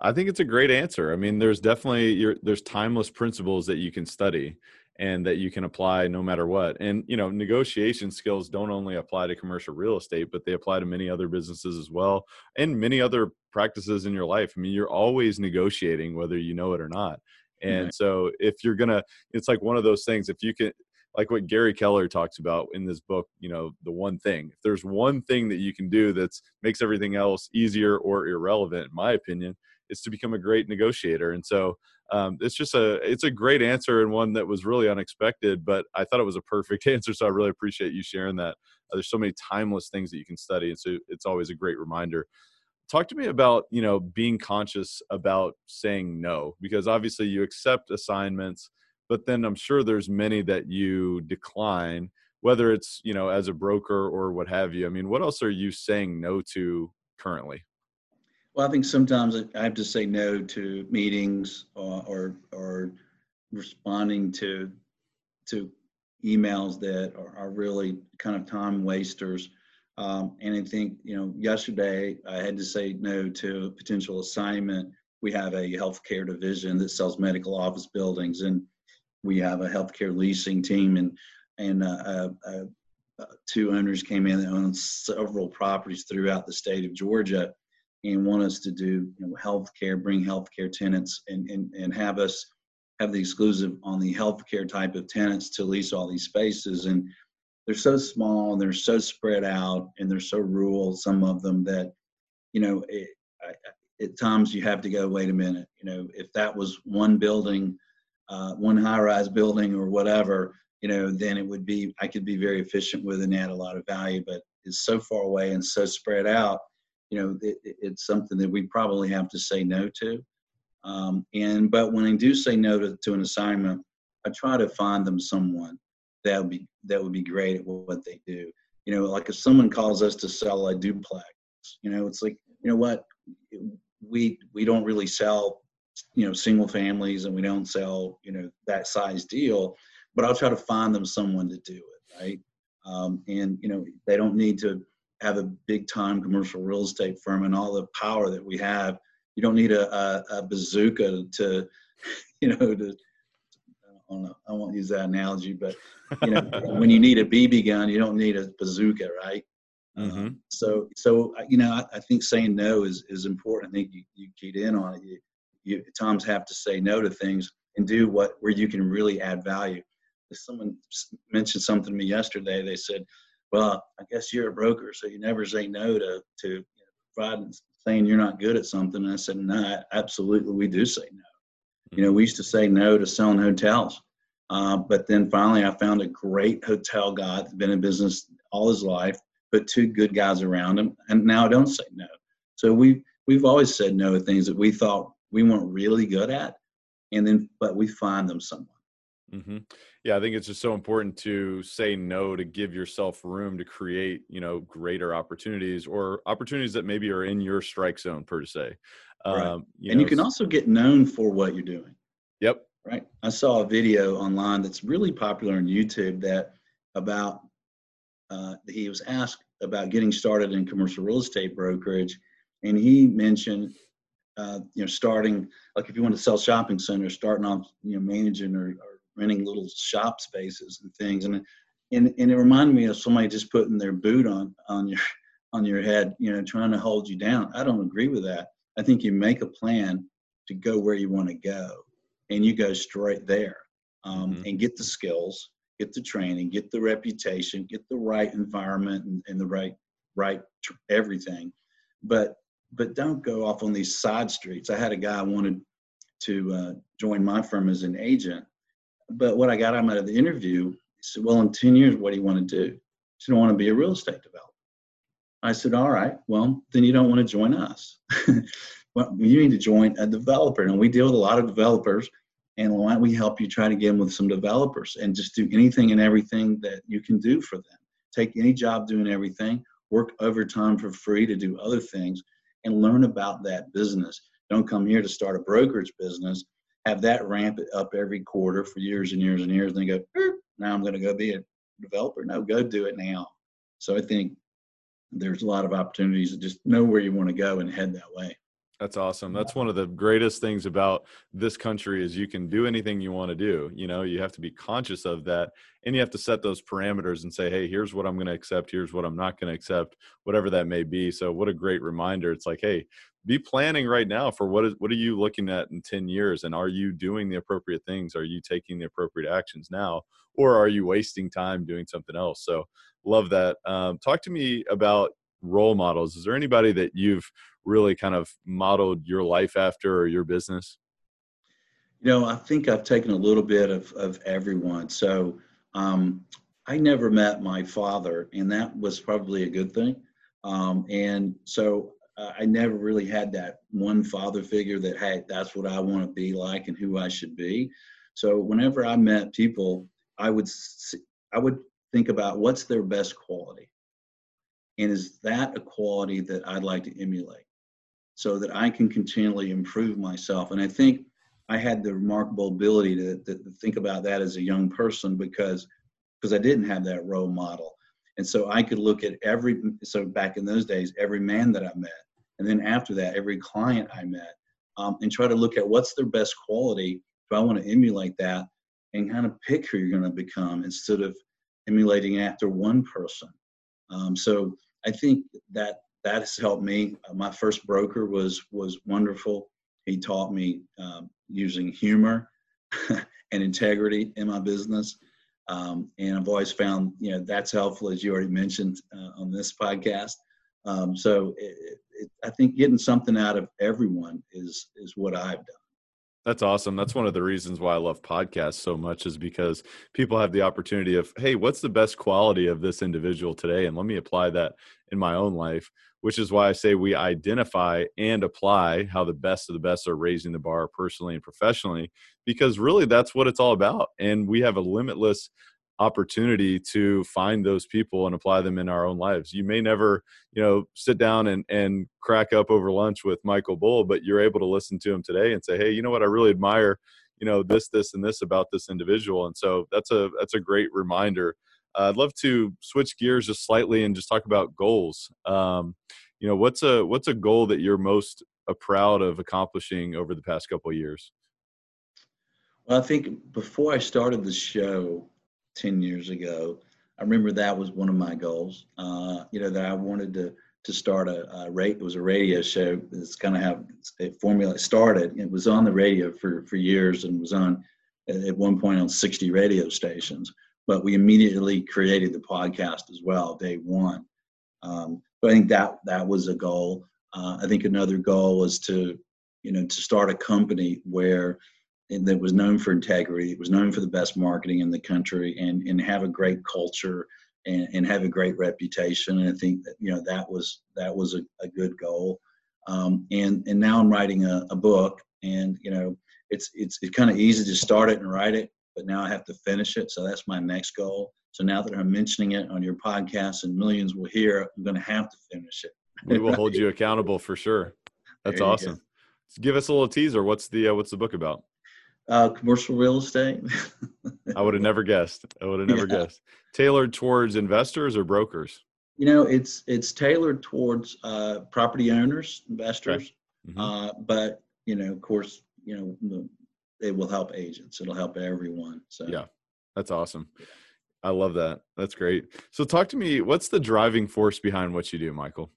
I think it's a great answer. I mean, there's definitely your, there's timeless principles that you can study and that you can apply no matter what. And you know, negotiation skills don't only apply to commercial real estate, but they apply to many other businesses as well, and many other practices in your life. I mean, you're always negotiating whether you know it or not. And right. so if you're gonna, it's like one of those things. If you can, like what Gary Keller talks about in this book, you know, the one thing. If there's one thing that you can do that's makes everything else easier or irrelevant, in my opinion, is to become a great negotiator. And so um, it's just a it's a great answer and one that was really unexpected, but I thought it was a perfect answer. So I really appreciate you sharing that. Uh, there's so many timeless things that you can study, and so it's always a great reminder talk to me about you know being conscious about saying no because obviously you accept assignments but then i'm sure there's many that you decline whether it's you know as a broker or what have you i mean what else are you saying no to currently well i think sometimes i have to say no to meetings or or, or responding to to emails that are, are, really kind of time wasters um, and i think you know yesterday i had to say no to a potential assignment we have a healthcare division that sells medical office buildings and we have a healthcare leasing team and and uh, uh, uh, uh, two owners came in that own several properties throughout the state of Georgia. And want us to do you know, healthcare, bring healthcare tenants, and, and and have us have the exclusive on the healthcare type of tenants to lease all these spaces. And they're so small and they're so spread out and they're so rural. Some of them that you know. It, I, at times you have to go wait a minute you know if that was one building uh, one high-rise building or whatever you know then it would be i could be very efficient with and add a lot of value but it's so far away and so spread out you know it, it's something that we probably have to say no to. Um, and but when i do say no to, to an assignment i try to find them someone that would be that would be great at what they do. You know like if someone calls us to sell a duplex you know it's like you know what? We we don't really sell you know single families and we don't sell you know that size deal but i'll try to find them someone to do it right? Um, and you know they don't need to have a big time commercial real estate firm and all the power that we have you don't need a, a, a bazooka to you know to I don't know. I won't use that analogy, but you know, when you need a BB gun, you don't need a bazooka, right? Mm-hmm. Um, so, so uh, you know, I, I, think saying no is is important. I think you, you keyed in on it. You, you at times have to say no to things and do what where you can really add value. Someone mentioned something to me yesterday. They said, "Well, I guess you're a broker, so you never say no to to you know, provide saying you're not good at something." And I said, "No, absolutely, we do say no. You know, we used to say no to selling hotels." Uh, but then finally, I found a great hotel guy that's been in business all his life, put two good guys around him, and now I don't say no. So we we've always said no to things that we thought we weren't really good at, and then but we find them someone. Mm-hmm. Yeah, I think it's just so important to say no to give yourself room to create, you know, greater opportunities or opportunities that maybe are in your strike zone per se. Right. Um, you and know, you can also get known for what you're doing. Yep. Right. I saw a video online that's really popular on YouTube that about uh, he was asked about getting started in commercial real estate brokerage, and he mentioned, uh, you know, starting like if you want to sell shopping centers, starting off, you know, managing or renting little shop spaces and things, and and and it reminded me of somebody just putting their boot on on your on your head, you know, trying to hold you down. I don't agree with that. I think you make a plan to go where you want to go, and you go straight there, um, mm-hmm. and get the skills get the training, get the reputation, get the right environment and, and the right right tr- everything. But but don't go off on these side streets. I had a guy wanted to uh, join my firm as an agent, but what I got out of the interview, he said, "Well, in ten years, what do you want to do?" He said, "I want to be a real estate developer." I said, "All right, well, then you don't want to join us. well, you need to join a developer." And we deal with a lot of developers and why don't we help you try to get them with some developers and just do anything and everything that you can do for them take any job doing everything work overtime for free to do other things and learn about that business don't come here to start a brokerage business have that ramp it up every quarter for years and years and years and then go now i'm going to go be a developer no go do it now so i think there's a lot of opportunities to just know where you want to go and head that way that's awesome. That's one of the greatest things about this country is you can do anything you want to do. You know, you have to be conscious of that and you have to set those parameters and say, "Hey, here's what I'm going to accept, here's what I'm not going to accept, whatever that may be." So, what a great reminder. It's like, "Hey, be planning right now for what is what are you looking at in 10 years and are you doing the appropriate things? Are you taking the appropriate actions now or are you wasting time doing something else?" So, love that. Um, talk to me about role models. Is there anybody that you've really kind of modeled your life after or your business? You know, I think I've taken a little bit of, of everyone. So um, I never met my father, and that was probably a good thing. Um, and so Uh, I never really had that one father figure that, hey, that's what I want to be like and who I should be. So whenever I met people, I would I would think about what's their best quality, and is that a quality that I'd like to emulate? so that I can continually improve myself. And I think I had the remarkable ability to, to, to think about that as a young person because because I didn't have that role model. And so I could look at every so back in those days, every man that I met, and then after that, every client I met, um, and try to look at what's their best quality. Do I want to emulate that and kind of pick who you're going to become instead of emulating after one person? Um, so I think that that has helped me. Uh, my first broker was was wonderful. He taught me um, using humor and integrity in my business. Um, and I've always found, you know, that's helpful, as you already mentioned uh, on this podcast. Um, so it, it, I think getting something out of everyone is is what I've done. That's awesome. That's one of the reasons why I love podcasts so much is because people have the opportunity of, hey, what's the best quality of this individual today? And let me apply that in my own life, which is why I say we identify and apply how the best of the best are raising the bar personally and professionally, because really that's what it's all about. And we have a limitless opportunity to find those people and apply them in our own lives. You may never, you know, sit down and, and crack up over lunch with Michael Bull, but you're able to listen to him today and say, Hey, you know what? I really admire, you know, this, this, and this about this individual. And so that's a, that's a great reminder. Uh, I'd love to switch gears just slightly and just talk about goals. Um, you know, what's a, what's a goal that you're most uh, proud of accomplishing over the past couple of years? Well, I think before I started the show, 10 years ago. I remember that was one of my goals, uh, you know, that I wanted to to start a, a rate. It was a radio show. It's kind of how it formula started. It was on the radio for, for years and was on at one point on 60 radio stations. But we immediately created the podcast as well, day one. Um, but I think that that was a goal. Uh, I think another goal was to, you know, to start a company where that was known for integrity, it was known for the best marketing in the country, and and have a great culture and, and have a great reputation. And I think that you know that was that was a, a good goal. Um, and and now I'm writing a, a book, and you know it's it's it's kind of easy to start it and write it, but now I have to finish it. So that's my next goal. So now that I'm mentioning it on your podcast and millions will hear, I'm going to have to finish it. we will hold you accountable for sure. That's awesome. Give us a little teaser. What's the uh, what's the book about? Uh, commercial real estate. I would have never guessed. I would have never yeah. guessed. Tailored towards investors or brokers? You know, it's it's tailored towards uh, property owners, investors, mm-hmm. uh, but you know, of course, you know, it will help agents. It'll help everyone. So yeah, that's awesome. I love that. That's great. So talk to me. What's the driving force behind what you do, Michael?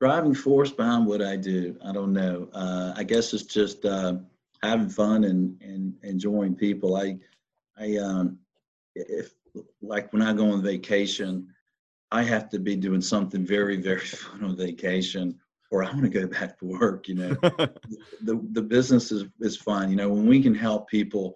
Driving force behind what I do, I don't know. Uh, I guess it's just uh, having fun and, and enjoying people. I, I, um, if like when I go on vacation, I have to be doing something very, very fun on vacation or I want to go back to work. You know, the, the business is, is fun. You know, when we can help people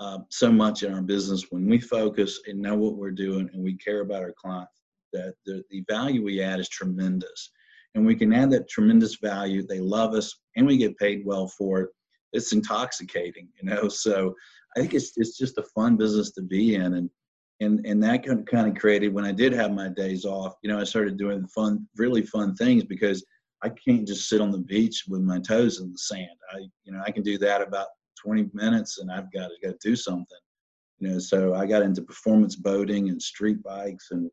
uh, so much in our business, when we focus and know what we're doing and we care about our clients, that the, the value we add is tremendous. And we can add that tremendous value. They love us and we get paid well for it it's intoxicating, you know. So I think it's it's just a fun business to be in, and and and that kind of created when I did have my days off. You know, I started doing fun, really fun things because I can't just sit on the beach with my toes in the sand. I you know I can do that about 20 minutes, and I've got to go do something. You know, so I got into performance boating and street bikes and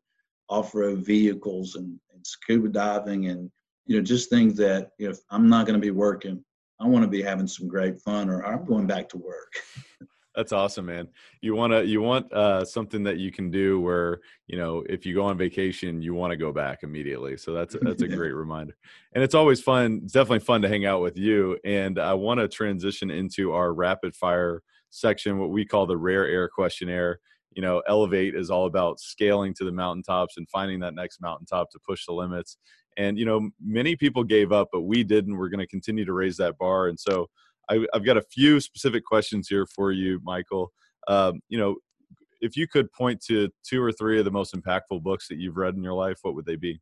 off-road vehicles and, and scuba diving and you know just things that you know if I'm not going to be working I want to be having some great fun or I'm going back to work. That's awesome, man. You want to you want uh, something that you can do where you know if you go on vacation, you want to go back immediately. So that's a, that's a great reminder, and it's always fun. It's definitely fun to hang out with you. And I want to transition into our rapid fire section, what we call the rare air questionnaire. You know, Elevate is all about scaling to the mountaintops and finding that next mountaintop to push the limits. And, you know, many people gave up, but we didn't. We're going to continue to raise that bar. And so I, have got a few specific questions here for you, Michael. Um, you know, if you could point to two or three of the most impactful books that you've read in your life, what would they be?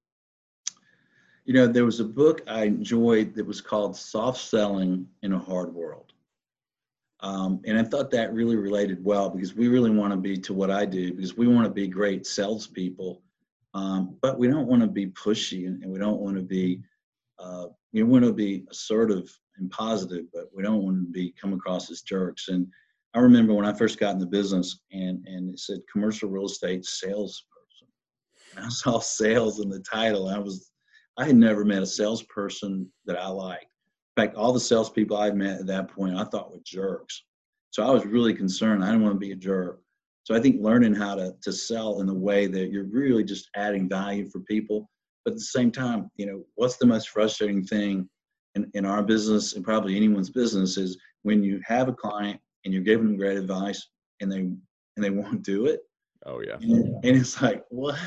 You know, there was a book I enjoyed that was called Soft Selling in a Hard World. Um, and I thought that really related well because we really want to be to what I do because we want to be great salespeople um, but we don't want to be pushy and we don't want to be, uh, we want to be assertive and positive, but we don't want to be come across as jerks. And I remember when I first got in the business and, and it said commercial real estate salesperson. And I saw sales in the title. I was, I had never met a salesperson that I liked. In fact, all the salespeople I met at that point, I thought were jerks. So I was really concerned. I didn't want to be a jerk. So I think learning how to, to sell in a way that you're really just adding value for people But at the same time, you know, what's the most frustrating thing in, in our business and probably anyone's business is when you have a client and you're giving them great advice and they and they won't do it. Oh yeah. And, and it's like, what?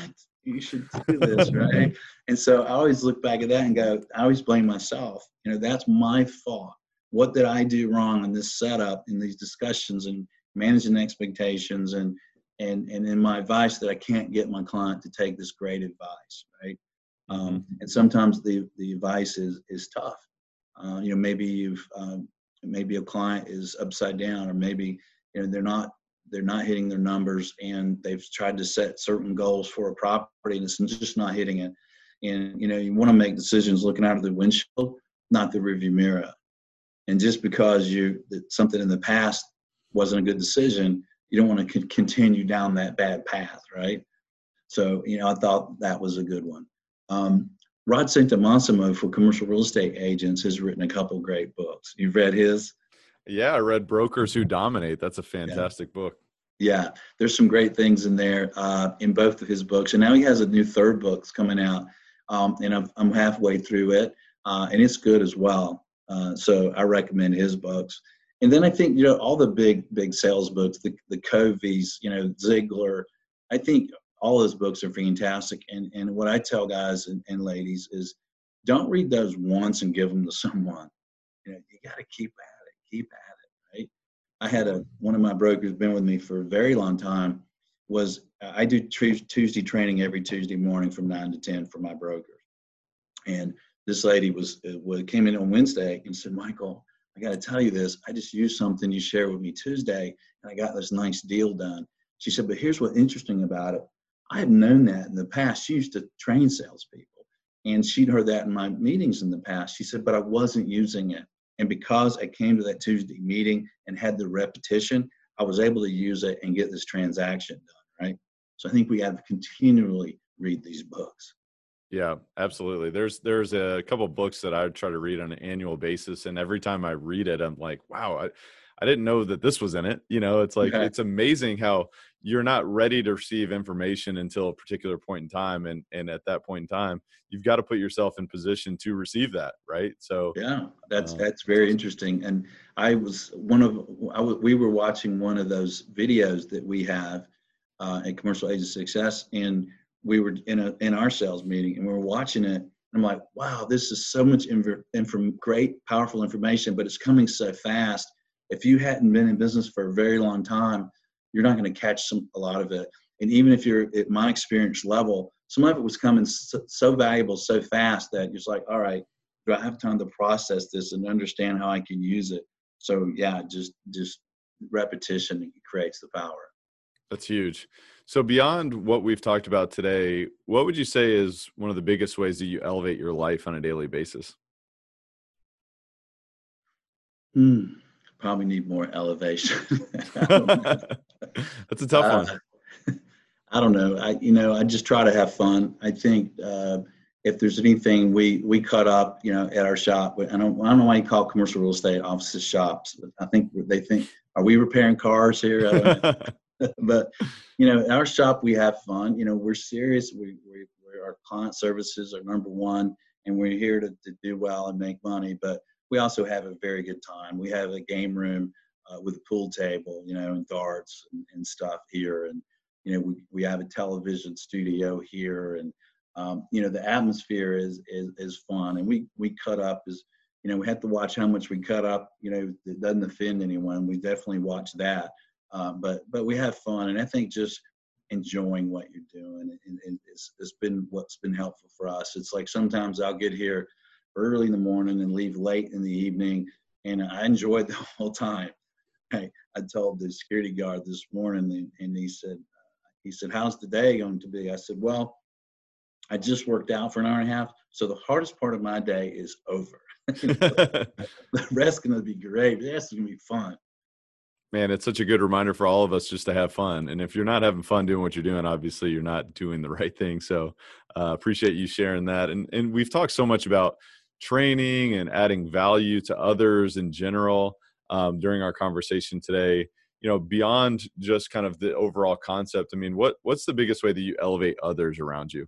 You should do this, right? and so I always look back at that and go, I always blame myself. You know, that's my fault. What did I do wrong in this setup, in these discussions, and managing expectations, and and and in my advice that I can't get my client to take this great advice, right? Um, mm-hmm. and sometimes the the advice is is tough. Uh, you know, maybe you've um, maybe a client is upside down, or maybe you know they're not they're not hitting their numbers, and they've tried to set certain goals for a property, and it's just not hitting it. And you know, you want to make decisions looking out of the windshield, not the rearview mirror. And just because you that something in the past wasn't a good decision, you don't want to continue down that bad path, right? So, you know, I thought that was a good one. Um, Rod Santomassimo for commercial real estate agents has written a couple great books. You've read his? Yeah, I read Brokers Who Dominate. That's a fantastic yeah. book. Yeah, there's some great things in there uh, in both of his books, and now he has a new third book coming out, um, and I'm, I'm halfway through it, uh, and it's good as well. Uh, so I recommend his books. And then I think you know all the big big sales books, the the Coveys, you know Ziglar. I think all those books are fantastic. And and what I tell guys and, and ladies is, don't read those once and give them to someone. You know, you got to keep at it, keep at it, right? I had a one of my brokers been with me for a very long time. Was I do Tuesday training every Tuesday morning from nine to ten for my brokers, and this lady was, uh, was came in on Wednesday and said, Michael, I got to tell you this. I just used something you shared with me Tuesday, and I got this nice deal done. She said, but here's what's interesting about it. I had known that in the past. She used to train salespeople, and she'd heard that in my meetings in the past. She said, but I wasn't using it. And because I came to that Tuesday meeting and had the repetition, I was able to use it and get this transaction done, right? So I think we have to continually read these books. Yeah, absolutely. There's there's a couple books that I try to read on an annual basis, and every time I read it, I'm like, wow, I, I didn't know that this was in it. You know, it's like it's amazing how you're not ready to receive information until a particular point in time, and and at that point in time, you've got to put yourself in position to receive that, right? So yeah, that's uh, that's very interesting. And I was one of I w- we were watching one of those videos that we have uh, at Commercial Agent Success, and we were in a in our sales meeting and we were watching it. I'm like, wow, this is so much inform- great, powerful information, but it's coming so fast. If you hadn't been in business for a very long time, you're not going to catch some a lot of it. And even if you're at my experience level, some of it was coming so, so valuable so fast that you're like, all right, do I have time to process this and understand how I can use it? So yeah, just just repetition creates the power. That's huge. So beyond what we've talked about today, what would you say is one of the biggest ways that you elevate your life on a daily basis? Mm, probably need more elevation. That's a tough uh, one. I don't know. I you know I just try to have fun. I think uh, if there's anything we we cut up, you know, at our shop. I don't I don't know why you call commercial real estate offices shops. I think they think are we repairing cars here? but you know, in our shop we have fun. You know, we're serious. We, we our client services are number one, and we're here to, to do well and make money. But we also have a very good time. We have a game room uh, with a pool table, you know, and darts and, and, stuff here, and you know, we we have a television studio here, and um, you know, the atmosphere is, is is fun, and we we cut up as you know, we have to watch how much we cut up. You know, it doesn't offend anyone. We definitely watch that uh, but but we have fun, and I think just enjoying what you're doing and, and it's, it's been what's been helpful for us. It's like sometimes I'll get here early in the morning and leave late in the evening, and I enjoyed the whole time. I, I told the security guard this morning, and, and he said, he said, "How's the day going to be?" I said, "Well, I just worked out for an hour and a half, so the hardest part of my day is over. the rest going to be great. The rest is going to be fun." Man it's such a good reminder for all of us just to have fun and if you're not having fun doing what you're doing obviously you're not doing the right thing so uh, appreciate you sharing that and and we've talked so much about training and adding value to others in general um, during our conversation today. You know beyond just kind of the overall concept i mean what what's the biggest way that you elevate others around you?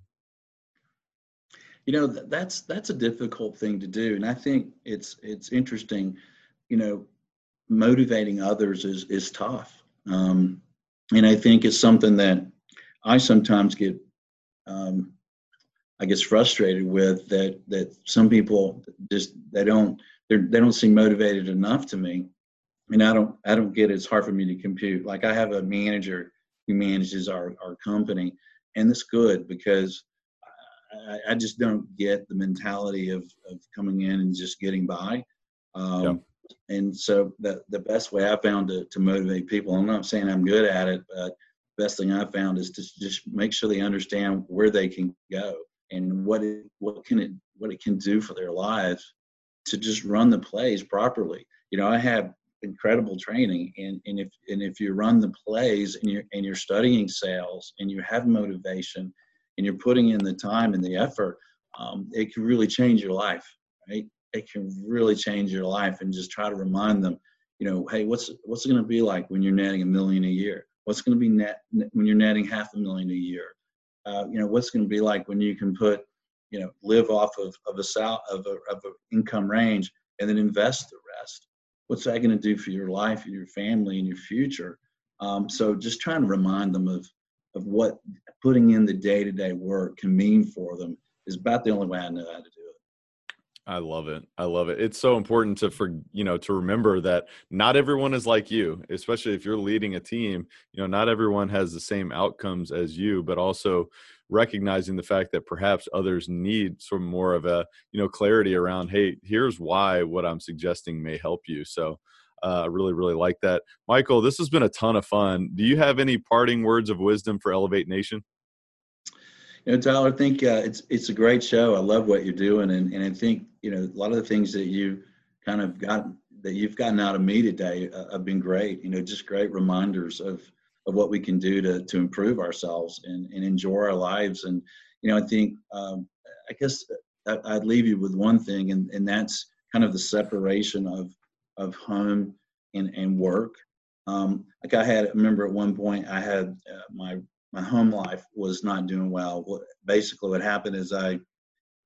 You know that's that's a difficult thing to do and i think it's it's interesting you know motivating others is is tough um, and i think it's something that i sometimes get um, i guess frustrated with that that some people just they don't they they don't seem motivated enough to me and i don't i don't get it. it's hard for me to compute like i have a manager who manages our our company and it's good because I, I, just don't get the mentality of, of coming in and just getting by. Um. And so the, the best way I found to, to motivate people, I'm not saying I'm good at it, but best thing I found is to just make sure they understand where they can go and what it, what can it what it can do for their lives to just run the plays properly. You know, I have incredible training and, and if and if you run the plays and you're and you're studying sales and you have motivation and you're putting in the time and the effort, um, it can really change your life, right? It can really change your life, and just try to remind them, you know, hey, what's what's it going to be like when you're netting a million a year? What's going to be net when you're netting half a million a year? Uh, you know, what's going to be like when you can put, you know, live off of of a sal- of a of an income range and then invest the rest. What's that going to do for your life and your family and your future? Um, so just trying to remind them of of what putting in the day-to-day work can mean for them is about the only way I know how to do. I love it. I love it. It's so important to for you know to remember that not everyone is like you, especially if you're leading a team. You know, not everyone has the same outcomes as you, but also recognizing the fact that perhaps others need some more of a you know clarity around. Hey, here's why what I'm suggesting may help you. So I uh, really, really like that. Michael, this has been a ton of fun. Do you have any parting words of wisdom for Elevate Nation? You know, Tyler, I think uh, it's it's a great show. I love what you're doing, and and I think you know a lot of the things that you kind of got that you've gotten out of me today uh, have been great. You know, just great reminders of of what we can do to to improve ourselves and and enjoy our lives. And you know, I think um, I guess I'd leave you with one thing, and and that's kind of the separation of of home and, and work. Um, like I had, I remember at one point I had uh, my my home life was not doing well. What, basically, what happened is I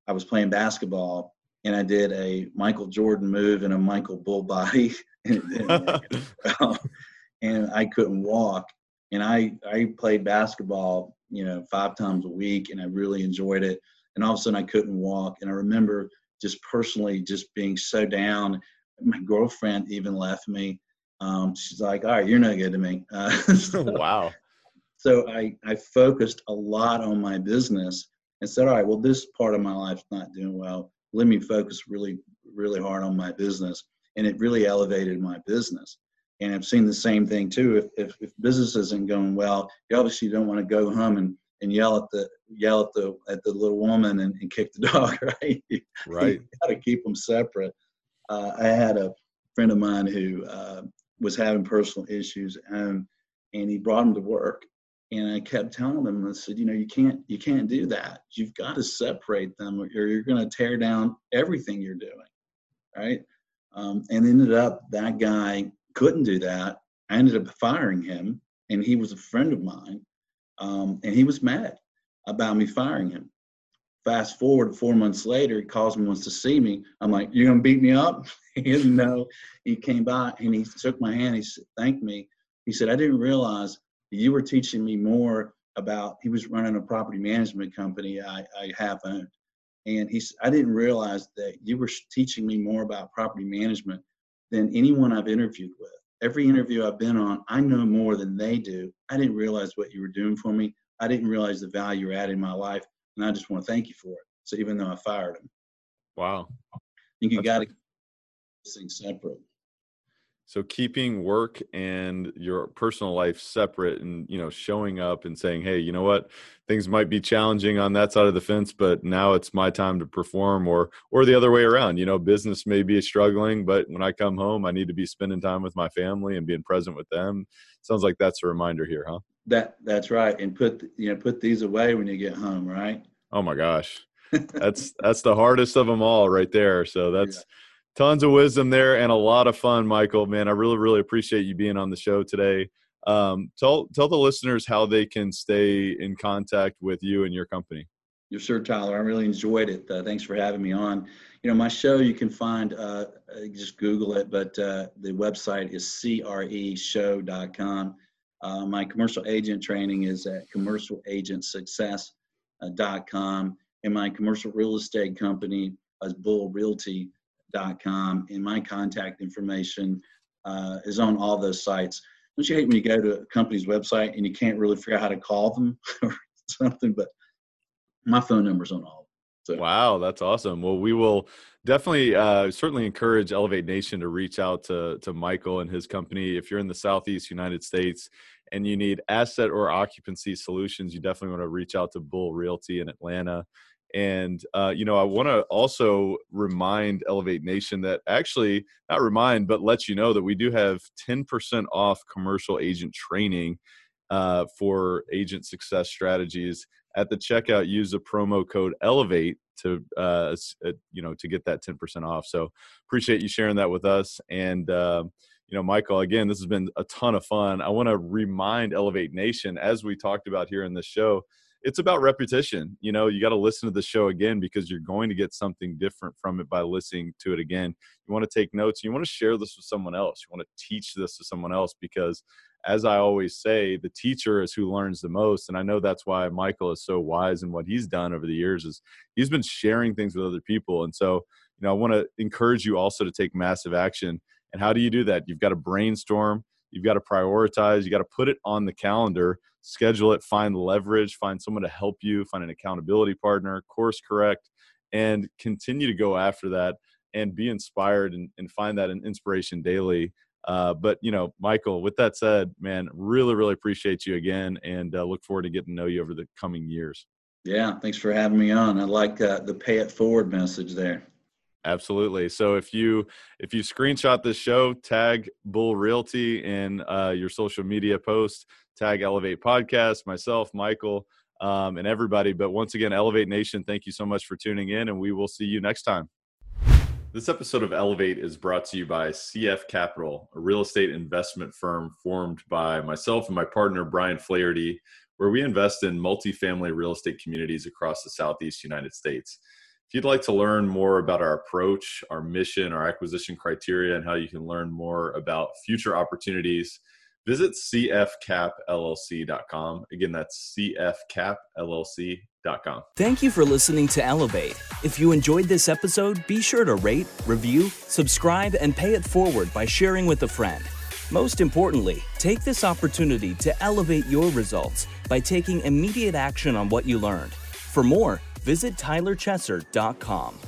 I was playing basketball and I did a Michael Jordan move and a Michael Bull body, and, and, and I couldn't walk. And I I played basketball, you know, five times a week, and I really enjoyed it. And all of a sudden, I couldn't walk, and I remember just personally just being so down my girlfriend even left me. Um, she's like, all right, you're no good to me. Uh, so, wow. So I, I focused a lot on my business and said, all right, well, this part of my life's not doing well. Let me focus really, really hard on my business. And it really elevated my business. And I've seen the same thing too. If, if, if business isn't going well, you obviously don't want to go home and, and yell at the yell at the at the little woman and, and kick the dog, right? Right. you got to keep them separate uh, I had a friend of mine who uh, was having personal issues, and and he brought him to work. And I kept telling them, I said, you know, you can't you can't do that. You've got to separate them, or you're going to tear down everything you're doing, right? Um, and ended up that guy couldn't do that. I ended up firing him, and he was a friend of mine, um, and he was mad about me firing him. Fast forward four months later, he calls me, wants to see me. I'm like, You're gonna beat me up? he didn't know. He came by and he took my hand, he thanked me. He said, I didn't realize you were teaching me more about he was running a property management company I, I have owned. And he I didn't realize that you were teaching me more about property management than anyone I've interviewed with. Every interview I've been on, I know more than they do. I didn't realize what you were doing for me. I didn't realize the value you're adding in my life and I just want to thank you for it. So even though I fired him, wow, I think you got to keep this thing separate. So keeping work and your personal life separate, and you know, showing up and saying, "Hey, you know what? Things might be challenging on that side of the fence, but now it's my time to perform." Or, or the other way around. You know, business may be struggling, but when I come home, I need to be spending time with my family and being present with them. Sounds like that's a reminder here, huh? That that's right, and put you know put these away when you get home, right? Oh my gosh, that's that's the hardest of them all, right there. So that's yeah. Tons of wisdom there and a lot of fun, Michael. Man, I really really appreciate you being on the show today. Um, tell tell the listeners how they can stay in contact with you and your company. You're sure, Tyler. I really enjoyed it. Uh, thanks for having me on. You know, my show you can find, uh, uh just Google it, but uh, the website is creshow.com. Uh, my commercial agent training is at commercialagentsuccess.com. And my commercial real estate company is bullrealty.com. And my contact information uh, is on all those sites. Don't you hate when you go to a company's website and you can't really figure out how to call them or something? But my phone number's on all. So. Wow, that's awesome. Well, we will definitely uh, certainly encourage Elevate Nation to reach out to to Michael and his company. If you're in the Southeast United States and you need asset or occupancy solutions, you definitely want to reach out to Bull Realty in Atlanta. And uh, you know, I want to also remind Elevate Nation that actually not remind, but let you know that we do have 10% off commercial agent training uh, for agent success strategies. At the checkout use the promo code elevate to uh, uh, you know to get that 10% off. So appreciate you sharing that with us. And uh, you know michael again this has been a ton of fun. I want to remind elevate nation as we talked about here in this show it's about repetition you know you got to listen to the show again because you're going to get something different from it by listening to it again you want to take notes you want to share this with someone else you want to teach this to someone else because as I always say, the teacher is who learns the most. And I know that's why Michael is so wise in what he's done over the years is he's been sharing things with other people. And so, you know, I want to encourage you also to take massive action. And how do you do that? You've got to brainstorm, you've got to prioritize, you got to put it on the calendar, schedule it, find leverage, find someone to help you, find an accountability partner, course correct, and continue to go after that and be inspired and, and find that an inspiration daily uh, but you know, Michael, with that said, man, really, really appreciate you again, and uh, look forward to getting to know you over the coming years. Yeah, thanks for having me on. I like uh, the pay it forward message there. Absolutely. So if you if you screenshot this show, tag Bull Realty in uh, your social media post, tag Elevate Podcast, myself, Michael, um, and everybody. But once again, Elevate Nation, thank you so much for tuning in, and we will see you next time. This episode of Elevate is brought to you by CF Capital, a real estate investment firm formed by myself and my partner, Brian Flaherty, where we invest in multifamily real estate communities across the Southeast United States. If you'd like to learn more about our approach, our mission, our acquisition criteria, and how you can learn more about future opportunities, visit cfcapllc.com. Again, that's cfcapllc.com Thank you for listening to Elevate. If you enjoyed this episode, be sure to rate, review, subscribe, and pay it forward by sharing with a friend. Most importantly, take this opportunity to elevate your results by taking immediate action on what you learned. For more, visit tylerchesser.com.